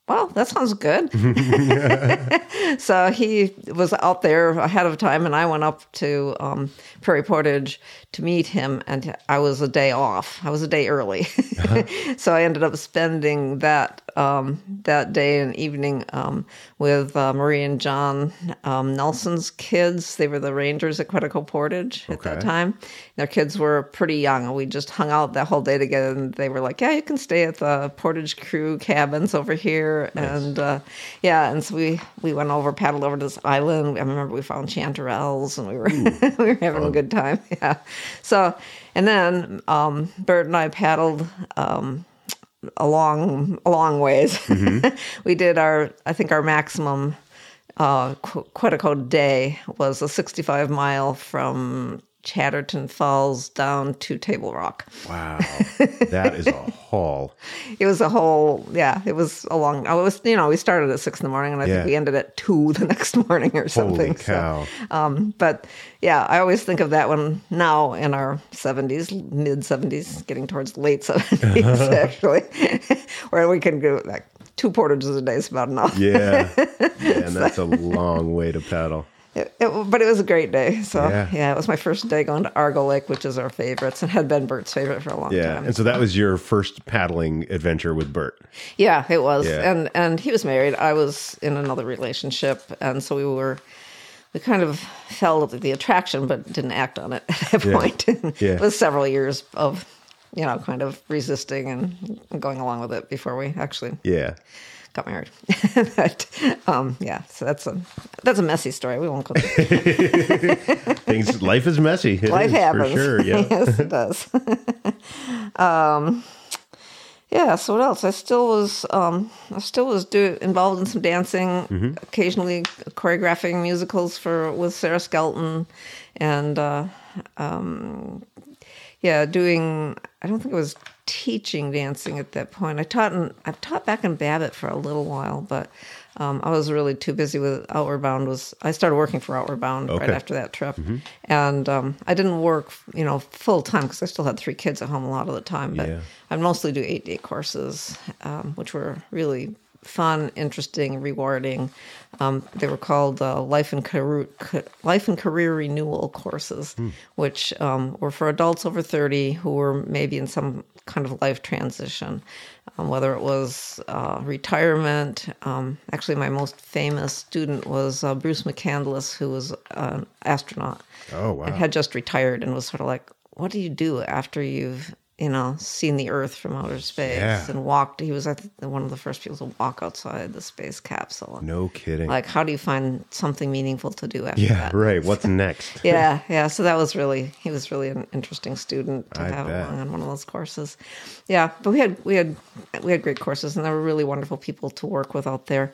well, that sounds good. so he was out there ahead of time, and I went up to um, Prairie Portage to meet him, and I was a day off. I was a day early. so I ended up spending that um, that day and evening um, with uh, Marie and John um, Nelson's kids. They were the rangers at Quetico Portage at that time. Their kids were pretty young, and we just hung out that whole day together. And they were like, "Yeah, you can stay at the Portage Crew cabins over here." And uh, yeah, and so we we went over, paddled over to this island. I remember we found chanterelles, and we were we were having a good time. Yeah. So, and then um, Bert and I paddled. Um, a long, a long ways. we did our, I think our maximum uh, Qu- Quetico day was a 65 mile from Chatterton Falls down to Table Rock. Wow. That is a haul. It was a whole, yeah, it was a long, It was, you know, we started at six in the morning and I Yeah. think we ended at two the next morning or something. Holy cow. So, um, but yeah, I always think of that one now in our 70s, mid 70s, getting towards late 70s, actually, where we can go like two portages a day is about enough. Yeah. And that's a long way to paddle. It, it- but it was a great day. So Yeah. yeah. it was my first day going to Argo Lake, which is our favorites, and had been Bert's favorite for a long Yeah. time. And so that was your first paddling adventure with Bert. Yeah, it was. Yeah. And and he was married. I was in another relationship, and so we were we kind of felt the attraction, but didn't act on it at that Yeah. point. Yeah. it was several years of you know kind of resisting and going along with it before we actually Yeah. Got married. but um, yeah, so that's a that's a messy story. We won't go. Things life is messy. It Life is, happens. For sure. Yeah. yes, it does. um, yeah. So what else? I still was. Um, I still was do, involved in some dancing, Mm-hmm. occasionally choreographing musicals for with Sarah Skelton, and uh, um, yeah, doing. I don't think it was teaching dancing at that point. I taught in. I've taught back in Babbitt for a little while, but. Um, I was really too busy with Outward Bound. Was I started working for Outward Bound right after that trip, and um, I didn't work, you know, full time because I still had three kids at home a lot of the time. But Yeah. I'd mostly do eight day courses, um, which were really fun, interesting, rewarding. Um, they were called uh, life and career life and career renewal courses, which um, were for adults over thirty who were maybe in some kind of life transition, um, whether it was uh, retirement. Um, actually, my most famous student was uh, Bruce McCandless, who was an astronaut Oh wow. and had just retired and was sort of like, what do you do after you've you know seen the Earth from outer space Yeah. and walked? He was I think one of the first people to walk outside the space capsule. no kidding. Like, how do you find something meaningful to do after yeah. that? Right. What's next? yeah, yeah. So that was really he was really an interesting student to I have bet. along on one of those courses. Yeah, but we had we had we had great courses, and there were really wonderful people to work with out there.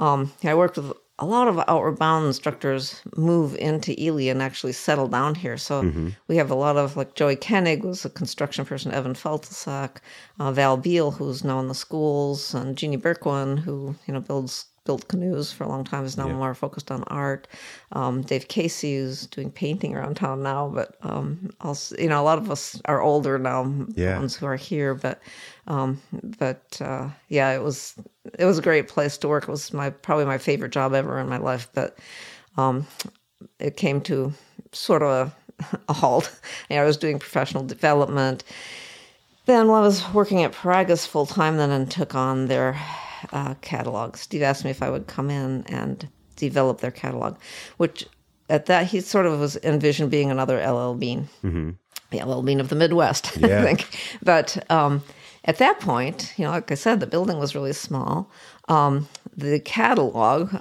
Um, yeah, I worked with a lot of outward bound instructors move into Ely and actually settle down here. So Mm-hmm. we have a lot of like Joey Koenig was a construction person, Evan Feltesak, uh, Val Beal, who's now in the schools, and Jeannie Berkwin, who you know builds built canoes for a long time, is now more focused on art. Um, Dave Casey, is doing painting around town now, but um, also you know a lot of us are older now, the Yeah. ones who are here, but um, but uh, yeah, it was it was a great place to work. It was my probably my favorite job ever in my life, but um, it came to sort of a, a halt. You know, I was doing professional development. Then, while I was working at Piragis full time, then and took on their uh, catalog. Steve asked me if I would come in and develop their catalog, which at that he sort of was envisioned being another LL Bean, mm-hmm. the LL Bean of the Midwest, Yeah. I think. But um, at that point, you know, like I said, the building was really small. Um, the catalog,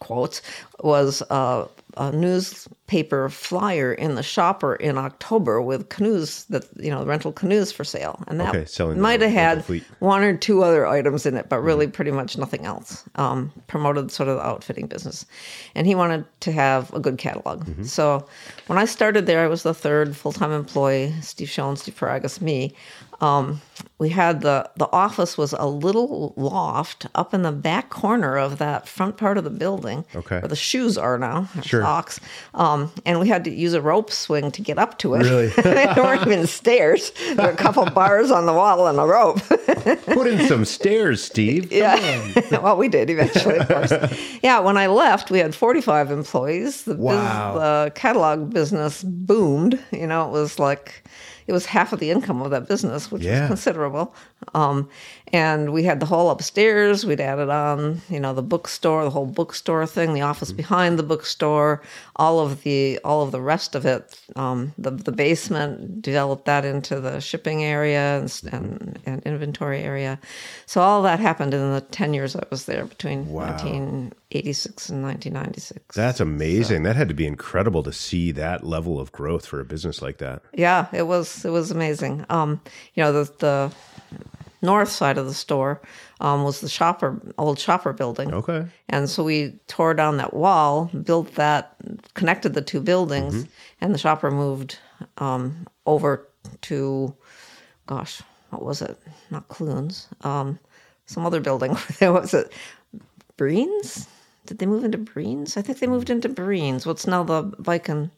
quotes, was uh, a newspaper flyer in the shopper in October with canoes that you know rental canoes for sale, and that Okay, might have had fleet. one or two other items in it, but really pretty much nothing else. Um, promoted sort of the outfitting business, and he wanted to have a good catalog. So when I started there, I was the third full time employee. Steve Schoen, Steve Piragis, me. Um, we had the the office was a little loft up in the back corner of that front part of the building, Okay. where the shoes are now, Sure. socks. Um, and we had to use a rope swing to get up to it. Really? there weren't even stairs. There were a couple bars on the wall and a rope. Put in some stairs, Steve. Yeah. well, we did eventually, of course. yeah, when I left, we had 45 employees. The, Wow. the catalog business boomed. You know, it was like, it was half of the income of that business, which Yeah. was considerable. Um, and we had the whole upstairs. We'd added on, you know, the bookstore, the whole bookstore thing, the office behind the bookstore, all of the all of the rest of it. Um, the the basement developed that into the shipping area and, and, and inventory area. So all that happened in the ten years I was there between Wow. 1986 and 1996. That's amazing. That had to be incredible to see that level of growth for a business like that. Yeah, it was it was amazing. Um, you know, the the north side of the store um, was the shopper old shopper building. Okay. And so we tore down that wall, built that, connected the two buildings, and the shopper moved um, over to, gosh, what was it? Not Clunes, um, some other building. there was it, Breen's. Did they move into Breen's? I think they moved into Breen's. What's now the and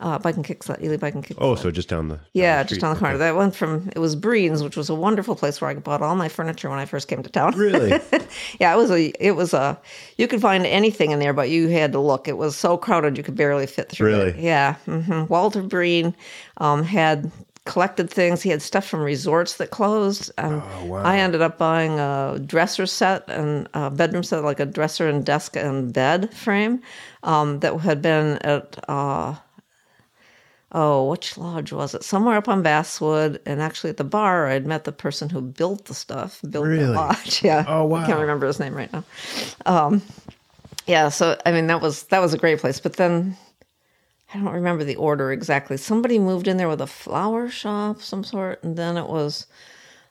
uh, bike and kick sled, Ely bike and kick. Oh, so just down the down Yeah, the just on the corner. Okay. That went from it was Breen's, which was a wonderful place where I bought all my furniture when I first came to town. Really? yeah, it was a it was a you could find anything in there, but you had to look. It was so crowded you could barely fit through. Really? It. Yeah. hmm Walter Breen um, had collected things. He had stuff from resorts that closed. And Oh, wow. I ended up buying a dresser set and a bedroom set, like a dresser and desk and bed frame um, that had been at. Uh, oh, which lodge was it? Somewhere up on Basswood, and actually at the bar, I'd met the person who built the stuff, built Really? the lodge. Yeah. Oh, wow. I can't remember his name right now. Um, yeah. So I mean, that was that was a great place. But then I don't remember the order exactly. Somebody moved in there with a flower shop, some sort, and then it was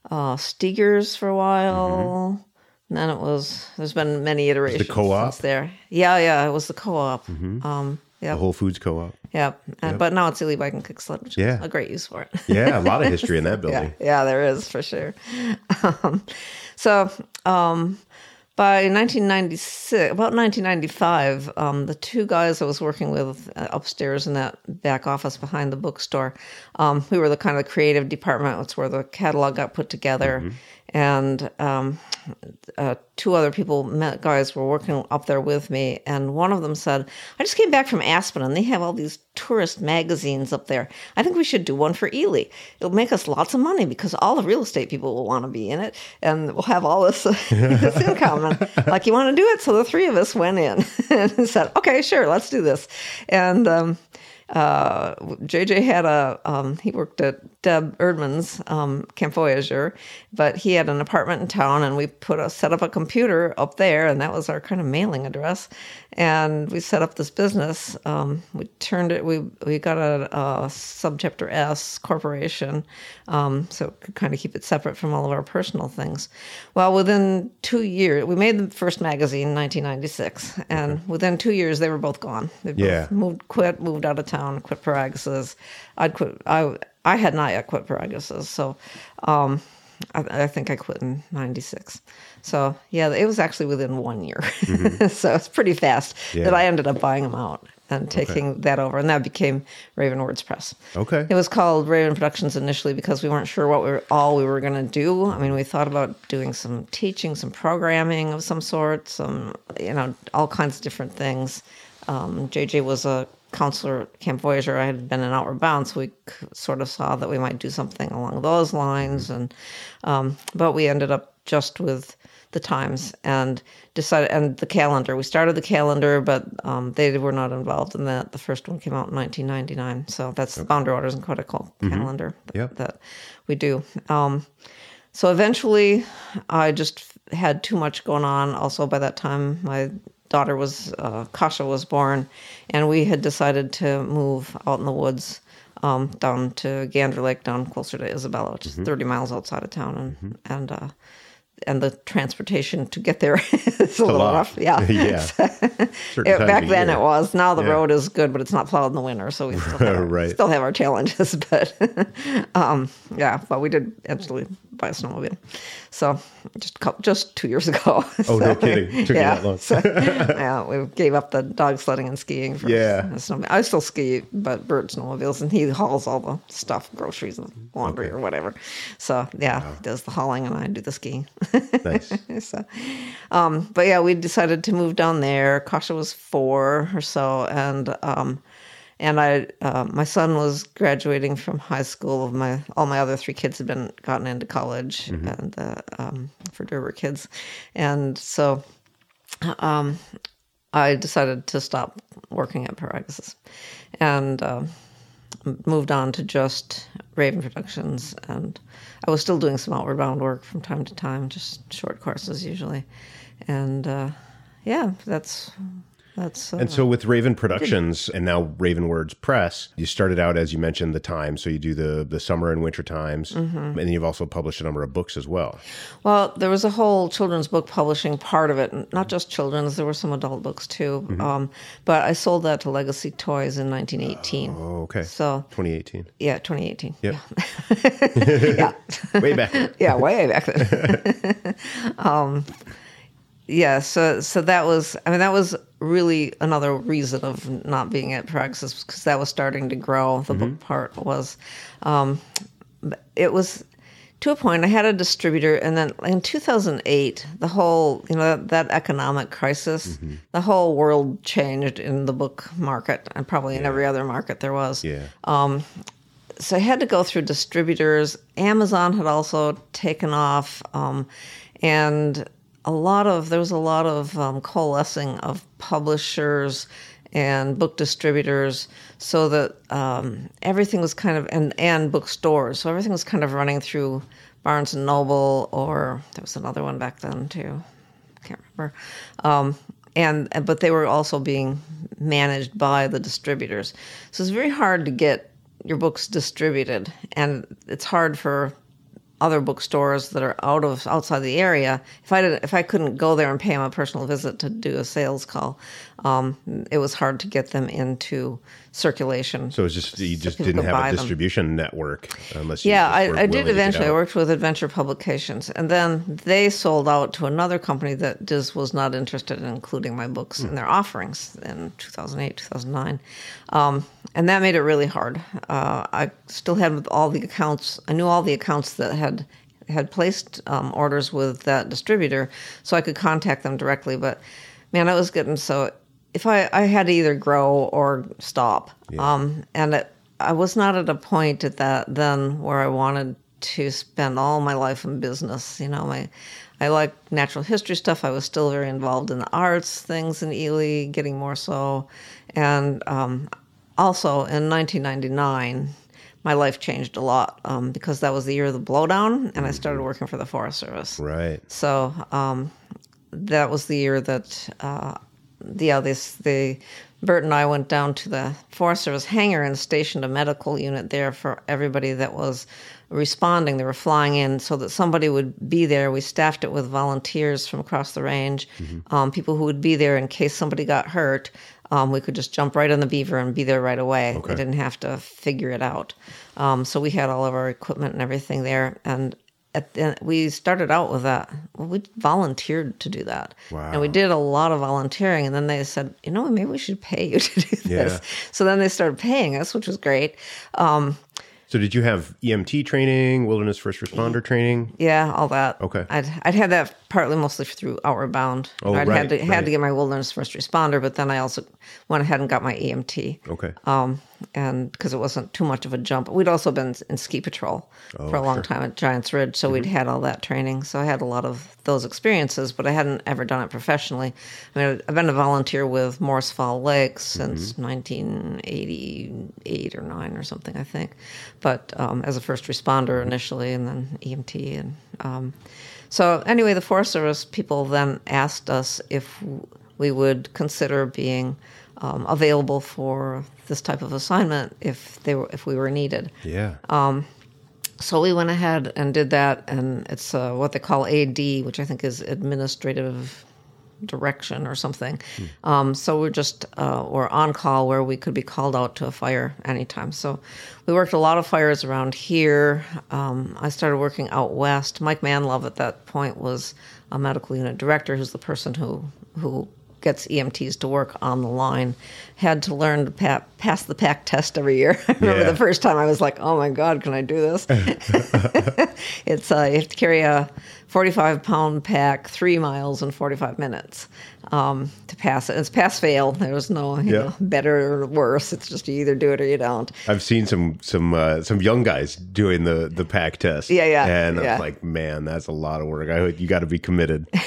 uh, Steegers for a while. And then it was. There's been many iterations. The co-op? there. Yeah, yeah. It was the co-op. Um, yeah, The Whole Foods Co-op. yeah. And, But now it's Ely Bike and Kick Sled, which Yeah. is a great use for it. Yeah, a lot of history in that yeah, building. yeah, there is for sure. Um, so um, by 1996, about 1995, um, the two guys I was working with uh, upstairs in that back office behind the bookstore, um, we were the kind of creative department. It's where the catalog got put together. And um, uh, two other people, guys, were working up there with me, and one of them said, "I just came back from Aspen, and they have all these tourist magazines up there. I think we should do one for Ely. It'll make us lots of money because all the real estate people will want to be in it, and we'll have all this this income. And like, you want to do it?" So the three of us went in and said, "Okay, sure, let's do this." And um, uh, JJ had a um, he worked at Deb Erdman's um, Camp Voyageur, but he had an apartment in town, and we put a set up a computer up there, and that was our kind of mailing address. And we set up this business. Um, we turned it. We we got a, a subchapter S corporation, um, so it could kind of keep it separate from all of our personal things. Well, within two years, we made the first magazine in 1996, and within two years, they were both gone. They both Yeah. moved, quit, moved out of town, quit Piragis's. I'd quit. I I had not yet quit Piragis's, so um, I, I think I quit in '96. So yeah, it was actually within one year, so it's pretty fast Yeah. that I ended up buying them out and taking that over, and that became Raven Words Press. Okay. It was called Raven Productions initially because we weren't sure what we were, all we were going to do. I mean, we thought about doing some teaching, some programming of some sort, some you know, all kinds of different things. Um, JJ was a counselor Camp Voyageur. I had been in Outward Bound, so we sort of saw that we might do something along those lines. And um, but we ended up just with the times and decided and the calendar. We started the calendar, but um, they were not involved in that. The first one came out in 1999, so that's the Boundary Waters and Quetico calendar that, Yep. that we do. Um, so eventually, I just had too much going on. Also, by that time, my daughter was uh, Kasha was born, and we had decided to move out in the woods um, down to Gander Lake, down closer to Isabella, which is 30 miles outside of town, and and uh, and the transportation to get there is a, little lot. rough. Yeah, Yeah. It- back then year. it was. Now the Yeah. road is good, but it's not plowed in the winter, so we still have, our, Right. still have our challenges. But um, yeah, but we did actually buy a snowmobile. So just just two years ago. Oh, no kidding. Took you yeah, that long. so, yeah, we gave up the dog sledding and skiing for Yeah. snowmobile. I still ski, but Bert snowmobiles, and he hauls all the stuff, groceries, and laundry or whatever. So yeah, he does the hauling, and I do the skiing. Nice. so, um, but yeah, we decided to move down there. Kasha was four or so, and um, and I, uh, my son was graduating from high school. My all my other three kids had been gotten into college, and uh, um, for Derber kids, and so um, I decided to stop working at Piragis, and uh, moved on to just Raven Productions, and I was still doing some outward bound work from time to time, just short courses usually, and uh, yeah, that's that's. Uh, And so with Raven Productions and now Raven Words Press, you started out as you mentioned the times, so you do the the summer and winter times, Mm-hmm. and then you've also published a number of books as well. Well, there was a whole children's book publishing part of it, not just children's. There were some adult books too. Um, but I sold that to Legacy Toys in 1918. Oh, okay. So 2018, yeah, 2018. Yep. Yeah, yeah, way back. yeah, way back then. um, yeah, so so that was. I mean, that was really another reason of not being at Piragis because that was starting to grow. The book part was. Um, it was to a point. I had a distributor, and then in 2008, the whole you know that, that economic crisis, the whole world changed in the book market, and probably in every other market there was. Yeah. So I had to go through distributors. Amazon had also taken off, um, and a lot of there was a lot of um, coalescing of publishers and book distributors so that um, everything was kind of and and bookstores. So everything was kind of running through barnes and noble or there was another one back then too. Can't remember. Um, and but they were also being managed by the distributors. So it's very hard to get your books distributed and it's hard for other bookstores that are out of outside the area. If I did, if I couldn't go there and pay him a personal visit to do a sales call, um, it was hard to get them into circulation. So it's just you just people didn't have a them. distribution network unless you yeah, I, I did willing to get eventually. I worked with Adventure Publications, and then they sold out to another company that just was not interested in including my books Hmm. in their offerings in 2008, 2009, um, and that made it really hard. Uh, I still had all the accounts. I knew all the accounts that had had placed um, orders with that distributor, so I could contact them directly. But man, I was getting so. If I, I had to either grow or stop, um, and it, I was not at a point at that then where I wanted to spend all my life in business. You know, my I like natural history stuff. I was still very involved in the arts things in Ely, getting more so, and um, also in 1999, my life changed a lot um, because that was the year of the blowdown, and I started working for the Forest Service. Right. So um, that was the year that, uh, yeah, this the Bert and I went down to the Forest Service hangar and stationed a medical unit there for everybody that was responding. They were flying in so that somebody would be there. We staffed it with volunteers from across the range, um, people who would be there in case somebody got hurt. Um, we could just jump right on the beaver and be there right away. They didn't have to figure it out. Um, so we had all of our equipment and everything there, and at the, we started out with that. Well, we volunteered to do that, and we did a lot of volunteering. And then they said, you know, maybe we should pay you to do this. Yeah. So then they started paying us, which was great. Um, So did you have EMT training, wilderness first responder training? yeah, all that. Okay. I'd I'd had that partly mostly through Outward Bound. Oh, I'd right, had to had to get my wilderness first responder, but then I also went ahead and got my EMT. Okay. um, and because it wasn't too much of a jump. We'd also been in ski patrol Oh, for a long time at Giants Ridge, so Mm-hmm. we'd had all that training. So I had a lot of those experiences, but I hadn't ever done it professionally. I mean, I've been a volunteer with Morse Fall Lake since Mm-hmm. 1988 or nine or something, I think. But um, as a first responder initially, and then EMT, and um, so anyway, the Forest Service people then asked us if we would consider being um, available for this type of assignment if they were if we were needed. yeah. Um, So we went ahead and did that, and it's uh, what they call AD, which I think is administrative direction or something. Um, so we're just uh, we're on call where we could be called out to a fire anytime. So we worked a lot of fires around here. Um, I started working out west. Mike Manlove at that point was a medical unit director, who's the person who who gets EMTs to work on the line. Had to learn to pa- pass the pack test every year. I remember Yeah. the first time I was like, "Oh my God, can I do this?" it's uh, you have to carry a 45 pound pack, three miles in 45 minutes um, to pass it. It's pass fail. There's no you Yeah. know, better or worse. It's just you either do it or you don't. I've seen some some uh, some young guys doing the the pack test. Yeah, yeah, And yeah. I'm like, man, that's a lot of work. I you got to be committed.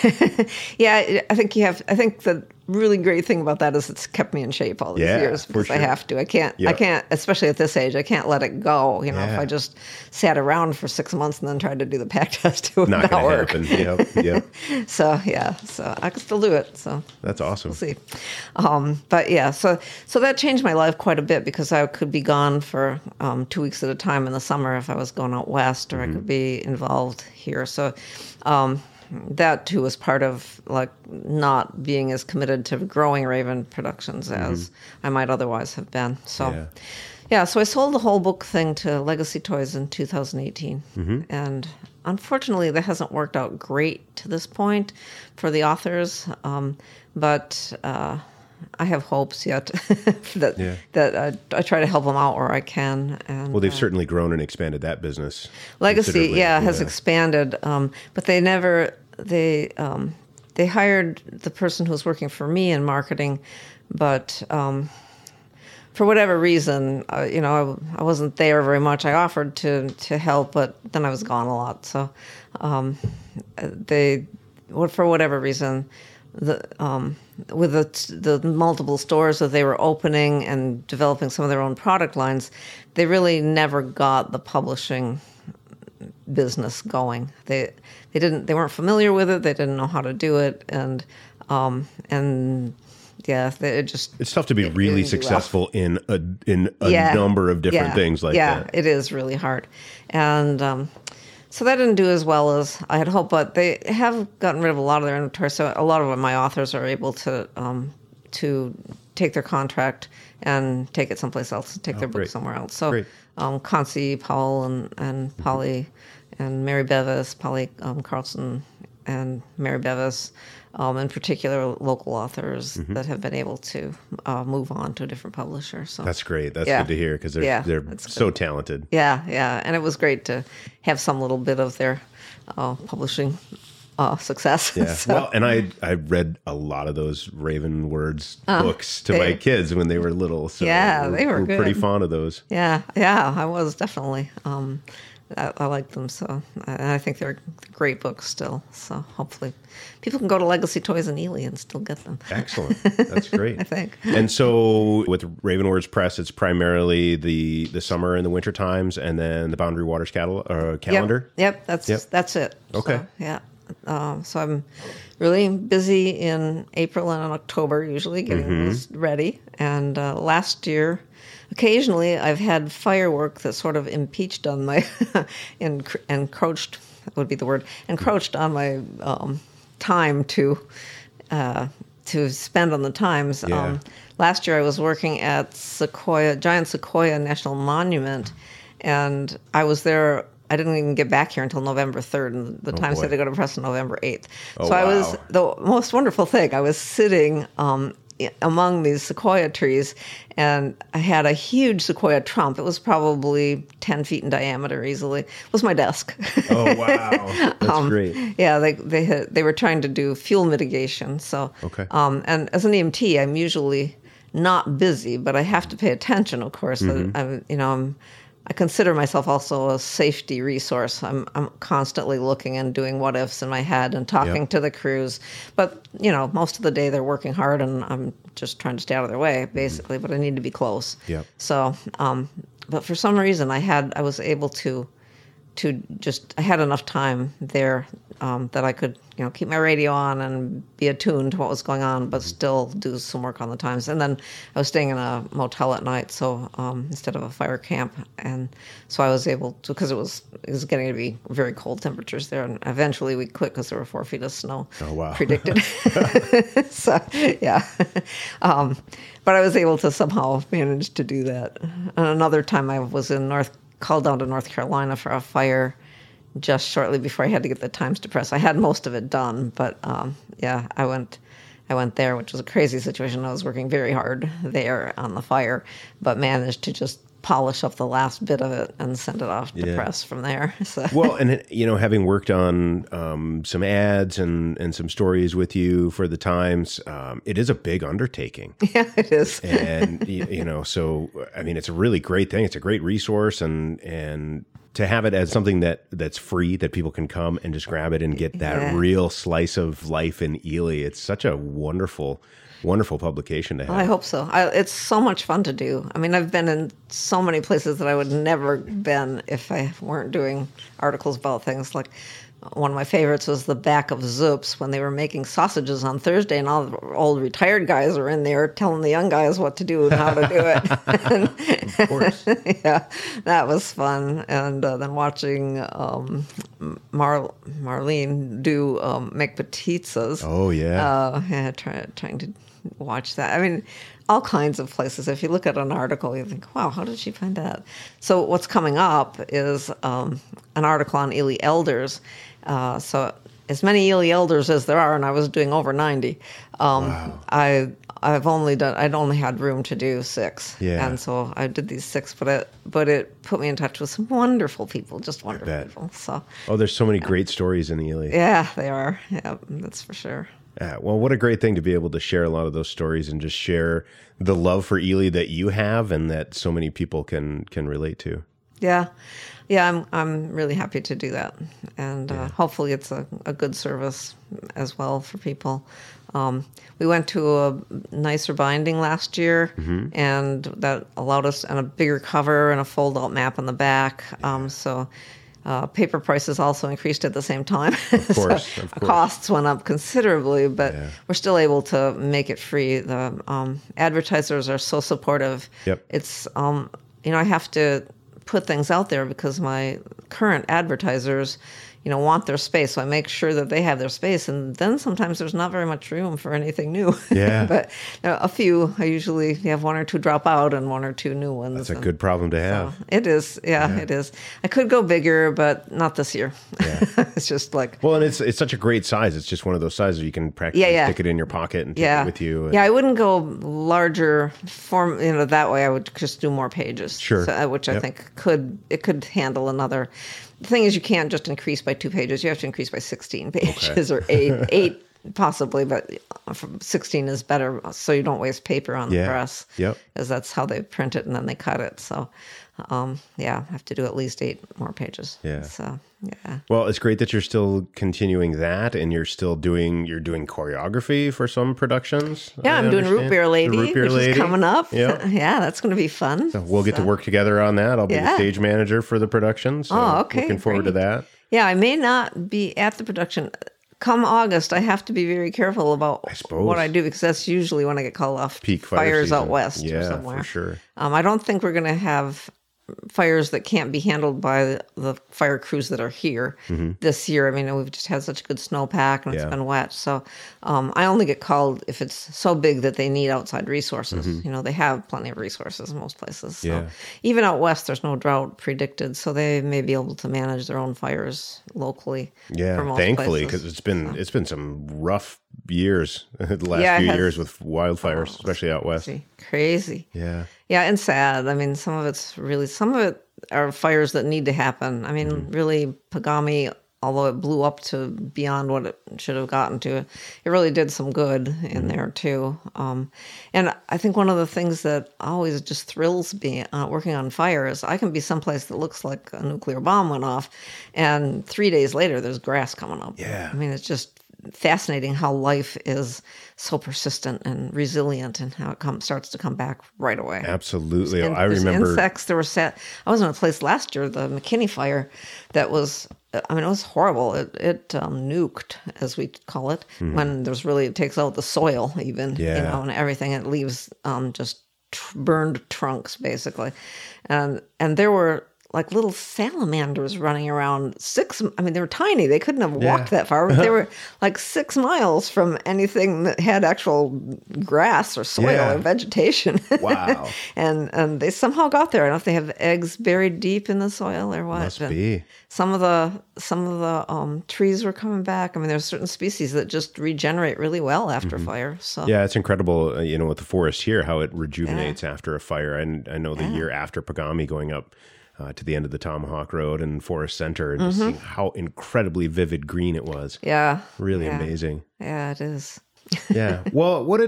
Yeah, I- I think you have. I think the really great thing about that is it's kept me in shape all these Yeah, years because I have to. I can't. Yeah. I can't, especially at this age. I can't let it go. You know, if I just sat around for six months and then tried to do the pack test, it would Not not, work. happen. Yep. Yep. So yeah, so I can still do it. So That's awesome. we'll see. Um, but yeah, so so that changed my life quite a bit because I could be gone for um, two weeks at a time in the summer if I was going out west, or I could be involved here. So um, that too was part of like not being as committed to growing Raven Productions as I might otherwise have been. So. Yeah. Yeah, so I sold the whole book thing to Legacy Toys in 2018. And unfortunately, that hasn't worked out great to this point for the authors. Um, but uh, I have hopes yet that, Yeah. that I, I try to help them out where I can. And Well, they've uh, certainly grown and expanded that business. Legacy, yeah, has expanded, um, but they never they um, they hired the person who was working for me in marketing, but um, for whatever reason, uh, you know, I, I wasn't there very much. I offered to to help, but then I was gone a lot. So um, they, for whatever reason, the um, with the the multiple stores that they were opening and developing some of their own product lines, they really never got the publishing business going. They they didn't they weren't familiar with it. They didn't know how to do it, and um, and yeah, it just It's tough to be really didn't well. successful in a in a number of different yeah, things like yeah, that. it is really hard, and um, so that didn't do as well as I had hoped. But they have gotten rid of a lot of their inventory, so a lot of my authors are able to um, to take their contract and take it someplace else, take their book Oh, great. somewhere else. So Great. Um, Consie Powell and and Polly and Mary Bevis, Polly um, Carlson and Mary Bevis. Um, in particular, local authors Mm-hmm. that have been able to uh, move on to a different publisher. So That's great. That's Yeah. good to hear because they're Yeah, they're so talented. yeah, yeah, and it was great to have some little bit of their uh, publishing uh, success. Yeah. So, Well, and I I read a lot of those Raven Words books to my Uh, kids when they were little. So Yeah, we're, they were we're pretty fond of those. yeah, yeah, I was definitely. Um, I, I like them so, and I think they're great books still. So hopefully, people can go to Legacy Toys and Ely and still get them. Excellent. That's great. I think. And so with Raven Words Press, it's primarily the the summer and the winter times, and then the Boundary Waters catalog, uh, calendar. Yep, yep that's Yep. that's it. Okay. So, yeah. Um, so I'm really busy in April and in October, usually getting Mm-hmm. those ready. And uh, last year, occasionally I've had firework that sort of impeached on my, enc- encroached would be the word, encroached on my um, time to uh, to spend on the times. Yeah. Um, last year I was working at Sequoia, Giant Sequoia National Monument, and I was there. I didn't even get back here until November 3rd, and the time boy. said to go to press on November 8th. Oh, so I was the most wonderful thing. I was sitting um, among these sequoia trees, and I had a huge sequoia trunk. It was probably 10 feet in diameter easily. It was my desk. Oh wow, that's Um, great. Yeah, they they had, they were trying to do fuel mitigation. So Okay. Um, and as an EMT, I'm usually not busy, but I have to pay attention. Of course, Mm-hmm. I'm you know I'm. I consider myself also a safety resource. I'm I'm constantly looking and doing what ifs in my head and talking Yep. to the crews. But you know, most of the day they're working hard, and I'm just trying to stay out of their way, basically. But I need to be close. Yep. So, um, but for some reason, I had I was able to to just I had enough time there um, that I could you know keep my radio on and be attuned to what was going on, but still do some work on the times. And then I was staying in a motel at night, so um, instead of a fire camp, and so I was able to because it was it was getting to be very cold temperatures there, and eventually we quit because there were four feet of snow Oh, wow. predicted. so yeah, um, but I was able to somehow manage to do that. And another time I was in North, called down to North Carolina for a fire, just shortly before I had to get the Times to press. I had most of it done, but um, yeah, I went. I went there, which was a crazy situation. I was working very hard there on the fire, but managed to just polish up the last bit of it and send it off to Yeah. press from there. So well, and you know, having worked on um, some ads and and some stories with you for the Times, um, it is a big undertaking. yeah, it is. and y- you know so i mean it's a really great thing it's a great resource and and to have it as something that that's free that people can come and just grab it and get that Yeah. real slice of life in ely it's such a wonderful wonderful publication to have I hope so. I, it's so much fun to do. I mean, I've been in so many places that I would never been if I weren't doing articles about things. Like one of my favorites was the back of Zup's when they were making sausages on Thursday, and all the old retired guys are in there telling the young guys what to do and how to do it. of course yeah, that was fun. And uh, then watching um, Mar- Marlene do um, make pizzas. oh yeah Uh, yeah, try, trying to watch that. I mean, all kinds of places. If you look at an article, you think, wow, how did she find that? So, what's coming up is um, an article on Ely elders. Uh, so, as many Ely elders as there are, and I was doing over 90, um, I, I've only done, I'd only had room to do six. Yeah. And so I did these six, but it, but it put me in touch with some wonderful people, just wonderful people. So, oh there's so many great stories in ely yeah, they are. Yeah, that's for sure. Yeah, well, what a great thing to be able to share a lot of those stories and just share the love for Ely that you have and that so many people can can relate to. Yeah, yeah, I'm I'm really happy to do that, and uh, hopefully it's a, a good service as well for people. Um, we went to a nicer binding last year, and that allowed us and a bigger cover and a fold out map on the back. Um, so. Uh, paper prices also increased at the same time. Of course, of course. Costs went up considerably, but we're still able to make it free. The um, advertisers are so supportive. Yep. It's um, you know I have to put things out there because my current advertisers, you know, want their space. So I make sure that they have their space, and then sometimes there's not very much room for anything new. Yeah. but you know, a few. I usually have one or two drop out and one or two new ones. that's a and- good problem to have. It is, yeah, it is. I could go bigger, but not this year. Yeah. It's just like Well, and it's it's such a great size. It's just one of those sizes you can practically Yeah, yeah. stick it in your pocket and take yeah it with you. yeah i wouldn't go larger form you know that way i would just do more pages Sure. so, uh, which i think could it could handle another the thing is you can't just increase by two pages you have to increase by 16 pages or eight eight possibly but uh, 16 is better so you don't waste paper on Yeah. the press Yep. because that's how they print it and then they cut it so um, yeah i have to do at least eight more pages Yeah. so yeah Well, it's great that you're still continuing that, and you're still doing you're doing choreography for some productions. yeah, I I'm doing Root. Beer Lady, Root Beer which Lady. is coming up. Yeah. yeah, that's going to be fun. We'll get to work together on that. I'll be the stage manager for the production. So Oh, okay, Looking forward to that. Yeah, I may not be at the production. Come August, I have to be very careful about suppose. what I do because that's usually when I get called off Peak fire fires out west Yeah, or for somewhere. sure. Um, I don't think we're going to have fires that can't be handled by the fire crews that are here this year. I mean, we've just had such a good snowpack and Mm-hmm. Yeah. it's been wet. So um, I only get called if it's so big that they need outside resources. You know, they have plenty of resources in most places. So Mm-hmm. Yeah. even out west, there's no drought predicted, so they may be able to manage their own fires locally. Yeah, thankfully, because it's been it's been some rough years the last Yeah, few has- years with wildfires, especially out west. Crazy. crazy. Yeah, Yeah, and sad. I mean, some of it's really some of it are fires that need to happen. I mean, Mm-hmm. really, Pagami, although it blew up to beyond what it should have gotten to, it really did some good Mm-hmm. in there too. Um, and I think one of the things that always just thrills me uh, working on fire is I can be someplace that looks like a nuclear bomb went off, and three days later there's grass coming up. Yeah. I mean, it's just fascinating how life is so persistent and resilient and how it comes starts to come back right away. absolutely. And I remember. insects. There were sat. I was in a place last year, the McKinney fire, that was. I mean, it was horrible. It it um, nuked, as we call it, when there's really it takes out the soil, even Mm-hmm. Yeah. you know, and everything. It leaves um, just tr- burned trunks, basically, and and there were like little salamanders running around six i mean they were tiny they couldn't have walked that far but they were like six miles from anything that had actual grass or soil Yeah. or vegetation Wow. and and they somehow got there i don't know if they have eggs buried deep in the soil or what Must but be. some of the some of the um, trees were coming back i mean there's certain species that just regenerate really well after fire so Mm-hmm. Yeah, it's incredible, uh, you know, with the forest here, how it rejuvenates after a fire. And I know the year after Pagami going up uh, to the end of the Tomahawk Road and Forest Center and just seeing how incredibly vivid green it was. yeah Really Mm-hmm. Yeah. amazing. yeah it is Yeah. Well, what a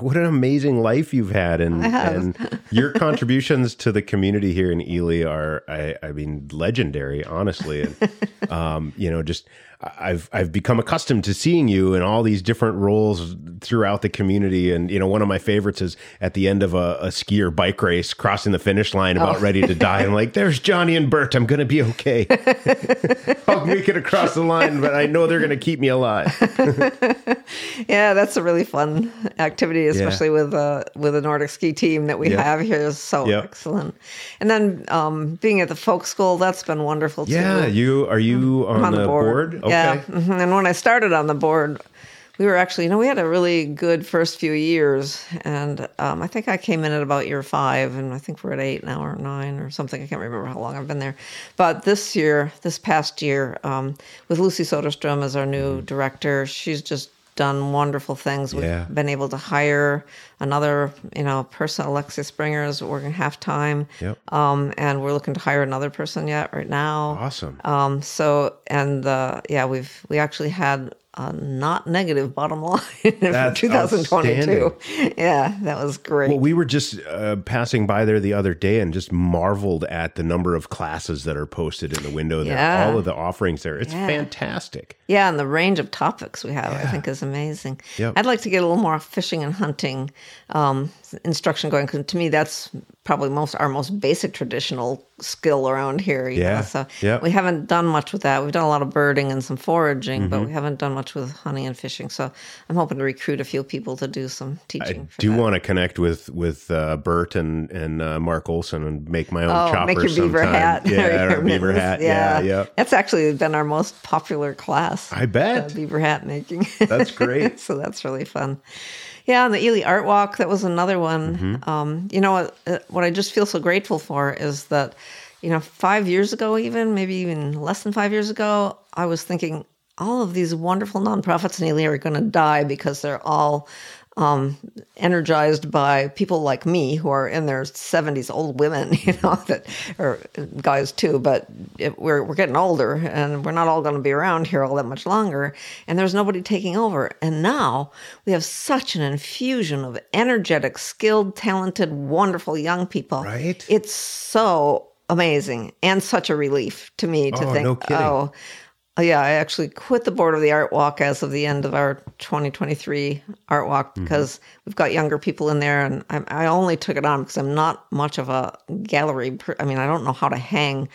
what an amazing life you've had, and and your contributions to the community here in Ely are, I, I mean, legendary. Honestly, and um, you know, just I've I've become accustomed to seeing you in all these different roles throughout the community, and you know, one of my favorites is at the end of a, a ski or bike race, crossing the finish line, about ready to die. I'm like, "There's Johnnie and Bert. I'm gonna be okay. I'll make it across the line, but I know they're gonna keep me alive." Yeah, that's a really fun activity, especially with uh, with a Nordic ski team that we Yeah. have here is so Yep. excellent. And then um, being at the folk school, that's been wonderful too. Yeah, you are you on, on the, the board? board. Okay. Yeah, mhm. and when I started on the board, we were actually, you know, we had a really good first few years, and um, I think I came in at about year five, and I think we're at eight now or nine or something. I can't remember how long I've been there. But this year, this past year, um, with Lucy Soderstrom as our new director, she's just done wonderful things. We've Yeah. been able to hire another, you know, person. Alexia Springer is working half time, Yep. um, and we're looking to hire another person yet right now. Awesome. Um, so and uh, yeah, we've we actually had a not negative bottom line for 2022. Yeah, that was great. Well, we were just uh, passing by there the other day and just marveled at the number of classes that are posted in the window there. Yeah. All of the offerings there. It's Yeah. fantastic. yeah, and the range of topics we have, I think, is amazing. Yep. I'd like to get a little more fishing and hunting um, instruction going because to me that's probably most our most basic traditional skill around here. you Yeah. know? so Yep. we haven't done much with that. We've done a lot of birding and some foraging, Mm-hmm. but we haven't done much with hunting and fishing. So I'm hoping to recruit a few people to do some teaching. for do that. want to connect with with uh, Bert and and uh, Mark Olson and make my own Oh, chopper make your beaver hat. Yeah, or beaver hat. Yeah, yeah. That's actually been our most popular class. I bet. uh, beaver hat making. That's great. so that's really fun. Yeah, and the Ely Art Walk, that was another one. Mm-hmm. Um, you know what? uh, What I just feel so grateful for is that, you know, five years ago, even maybe even less than five years ago, I was thinking all of these wonderful nonprofits in Ely are going to die because they're all um, energized by people like me who are in their 70s, old women, you know, that or guys too. But it, we're we're getting older, and we're not all going to be around here all that much longer. And there's nobody taking over. And now we have such an infusion of energetic, skilled, talented, wonderful young people. Right. It's so amazing and such a relief to me to Oh, think, no oh. Oh, yeah, I actually quit the board of the art walk as of the end of our 2023 art walk Mm-hmm. because we've got younger people in there, and I, I only took it on because I'm not much of a gallery. Per, I mean, I don't know how to hang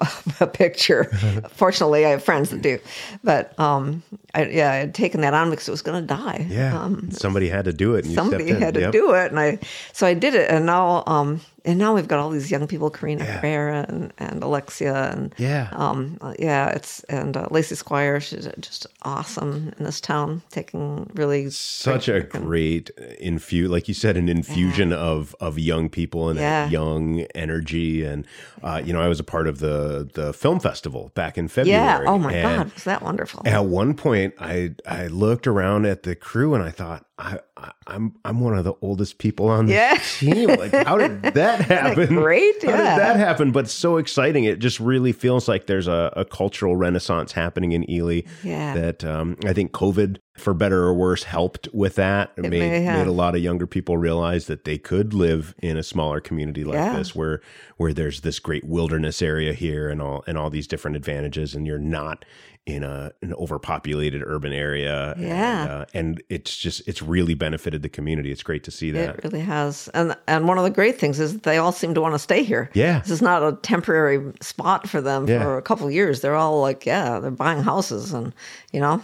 a, a picture. Fortunately, I have friends that do, but um, I, yeah, I had taken that on because it was going to die. Yeah. Um, somebody had to do it. And you somebody in. had to Yep. do it, and I so I did it, and now um, and now we've got all these young people, Karina Yeah. Pereira and, and Alexia, and Yeah. um, uh, yeah, it's and uh, Lacey Squire. She's just awesome in this town, taking really such a great infuse like you said an infusion of of young people and Yeah. young energy and uh you know i was a part of the the film festival back in february yeah. Oh my God, was that wonderful? at one point i i looked around at the crew and i thought i, I i'm i'm one of the oldest people on the Yeah. team like how did that happen great? how did that happen but so exciting it just really feels like there's a, a cultural renaissance happening in ely Yeah. that um, i think covid for better or worse helped with that it, made, may have. made a lot of younger people realize that they could live in a smaller community like Yeah. this where where there's this great wilderness area here and all and all these different advantages and you're not in a an overpopulated urban area. Yeah. and, uh, and it's just it's really benefited the community. It's great to see that. It really has. And and one of the great things is that they all seem to want to stay here. Yeah. This is not a temporary spot for them Yeah. for a couple of years. They're all like, yeah, they're buying houses and, you know,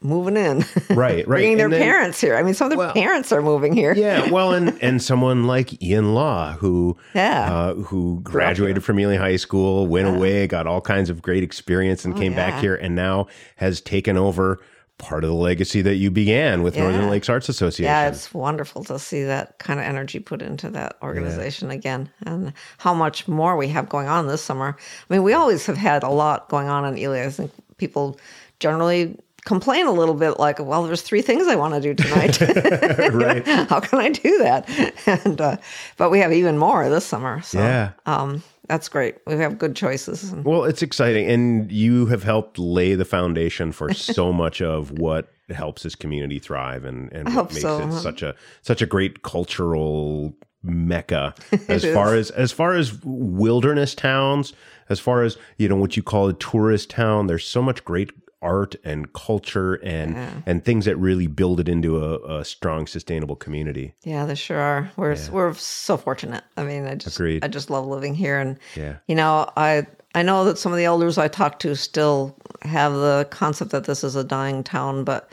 moving in. Right, right. Bringing their then- parents here. I mean, some of their Well- parents are moving here. Yeah, well, and and someone like Ian Law, who Yeah. uh, who graduated from Ely High School, went away, got all kinds of great experience, and came back Oh, here, and now has taken over part of the legacy that you began with Northern Lakes Arts Association. Yeah, it's wonderful to see that kind of energy put into that organization again and how much more we have going on this summer. I mean, we always have had a lot going on in Ely. I think people generally complain a little bit like, well, there's three things I want to do tonight. right. how can I do that? And, uh, but we have even more this summer. So, Yeah. um, that's great. We have good choices. Well, it's exciting, and you have helped lay the foundation for so much of what helps this community thrive, and and what makes so. it such a such a great cultural mecca as far as as far as wilderness towns, as far as you know what you call a tourist town. There's so much great art and culture and and things that really build it into a, a strong, sustainable community. Yeah, they sure are. We're we're so fortunate. I mean, I just Agreed. I just love living here, and Yeah. you know, I I know that some of the elders I talk to still have the concept that this is a dying town, but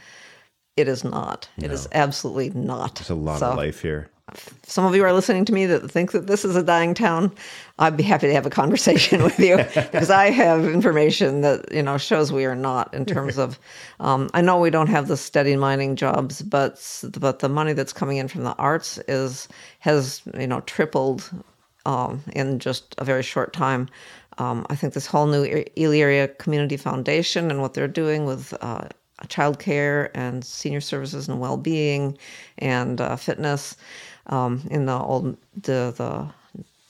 it is not. It is absolutely not. There's a lot So, of life here. Some of you are listening to me that think that this is a dying town. I'd be happy to have a conversation with you because I have information that you know shows we are not in terms of. Um, I know we don't have the steady mining jobs, but but the money that's coming in from the arts is has you know tripled um, in just a very short time. Um, I think this whole new Ely Area Community Foundation and what they're doing with uh, childcare and senior services and well-being and uh, fitness um, in the old the the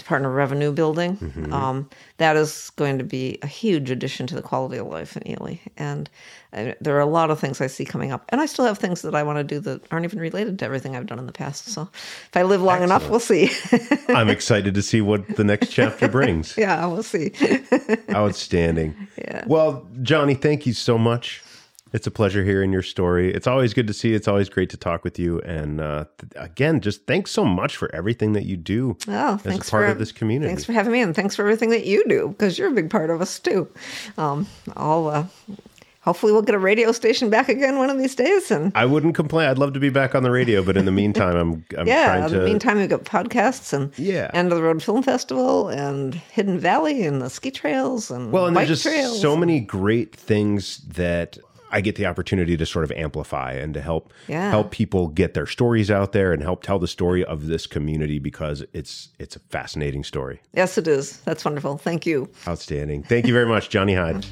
Department of Revenue building. Um, that is going to be a huge addition to the quality of life in Ely. And uh, there are a lot of things I see coming up. And I still have things that I want to do that aren't even related to everything I've done in the past. So if I live long enough, we'll see. I'm excited to see what the next chapter brings. yeah, we'll see. Outstanding. Yeah. Well, Johnnie, thank you so much. It's a pleasure hearing your story. It's always good to see. you. It's always great to talk with you. And uh, th- again, just thanks so much for everything that you do Oh, as a thanks part for of this community. Thanks for having me, and thanks for everything that you do because you're a big part of us too. Um, I'll uh, hopefully we'll get a radio station back again one of these days, and I wouldn't complain. I'd love to be back on the radio, but in the meantime, I'm I'm yeah. In to. the meantime, we've got podcasts and Yeah. End of the Road Film Festival and Hidden Valley and the ski trails and well, and there's just so many great things that I get the opportunity to sort of amplify and to help Yeah. help people get their stories out there and help tell the story of this community because it's it's a fascinating story. Yes, it is. That's wonderful. Thank you. Outstanding. Thank you very much, Johnnie Hyde.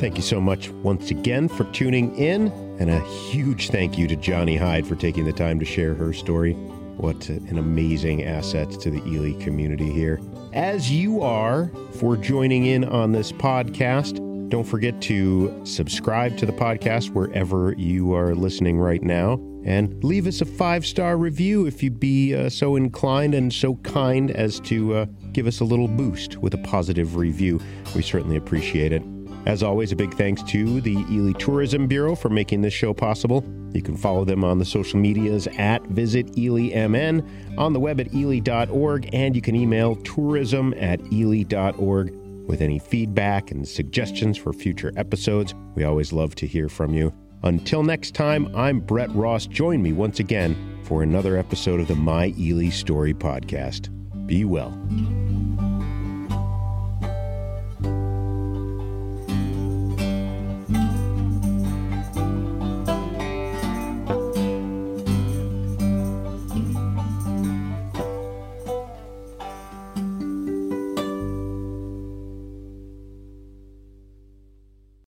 Thank you so much once again for tuning in, and a huge thank you to Johnnie Hyde for taking the time to share her story. What an amazing asset to the Ely community here. As you are for joining in on this podcast, don't forget to subscribe to the podcast wherever you are listening right now and leave us a five star review if you'd be uh, so inclined and so kind as to uh, give us a little boost with a positive review. We certainly appreciate it. As always, a big thanks to the Ely Tourism Bureau for making this show possible. You can follow them on the social medias at Visit ElyMN, on the web at ely.org, and you can email tourism at ely.org with any feedback and suggestions for future episodes. We always love to hear from you. Until next time, I'm Brett Ross. Join me once again for another episode of the My Ely Story podcast. Be well.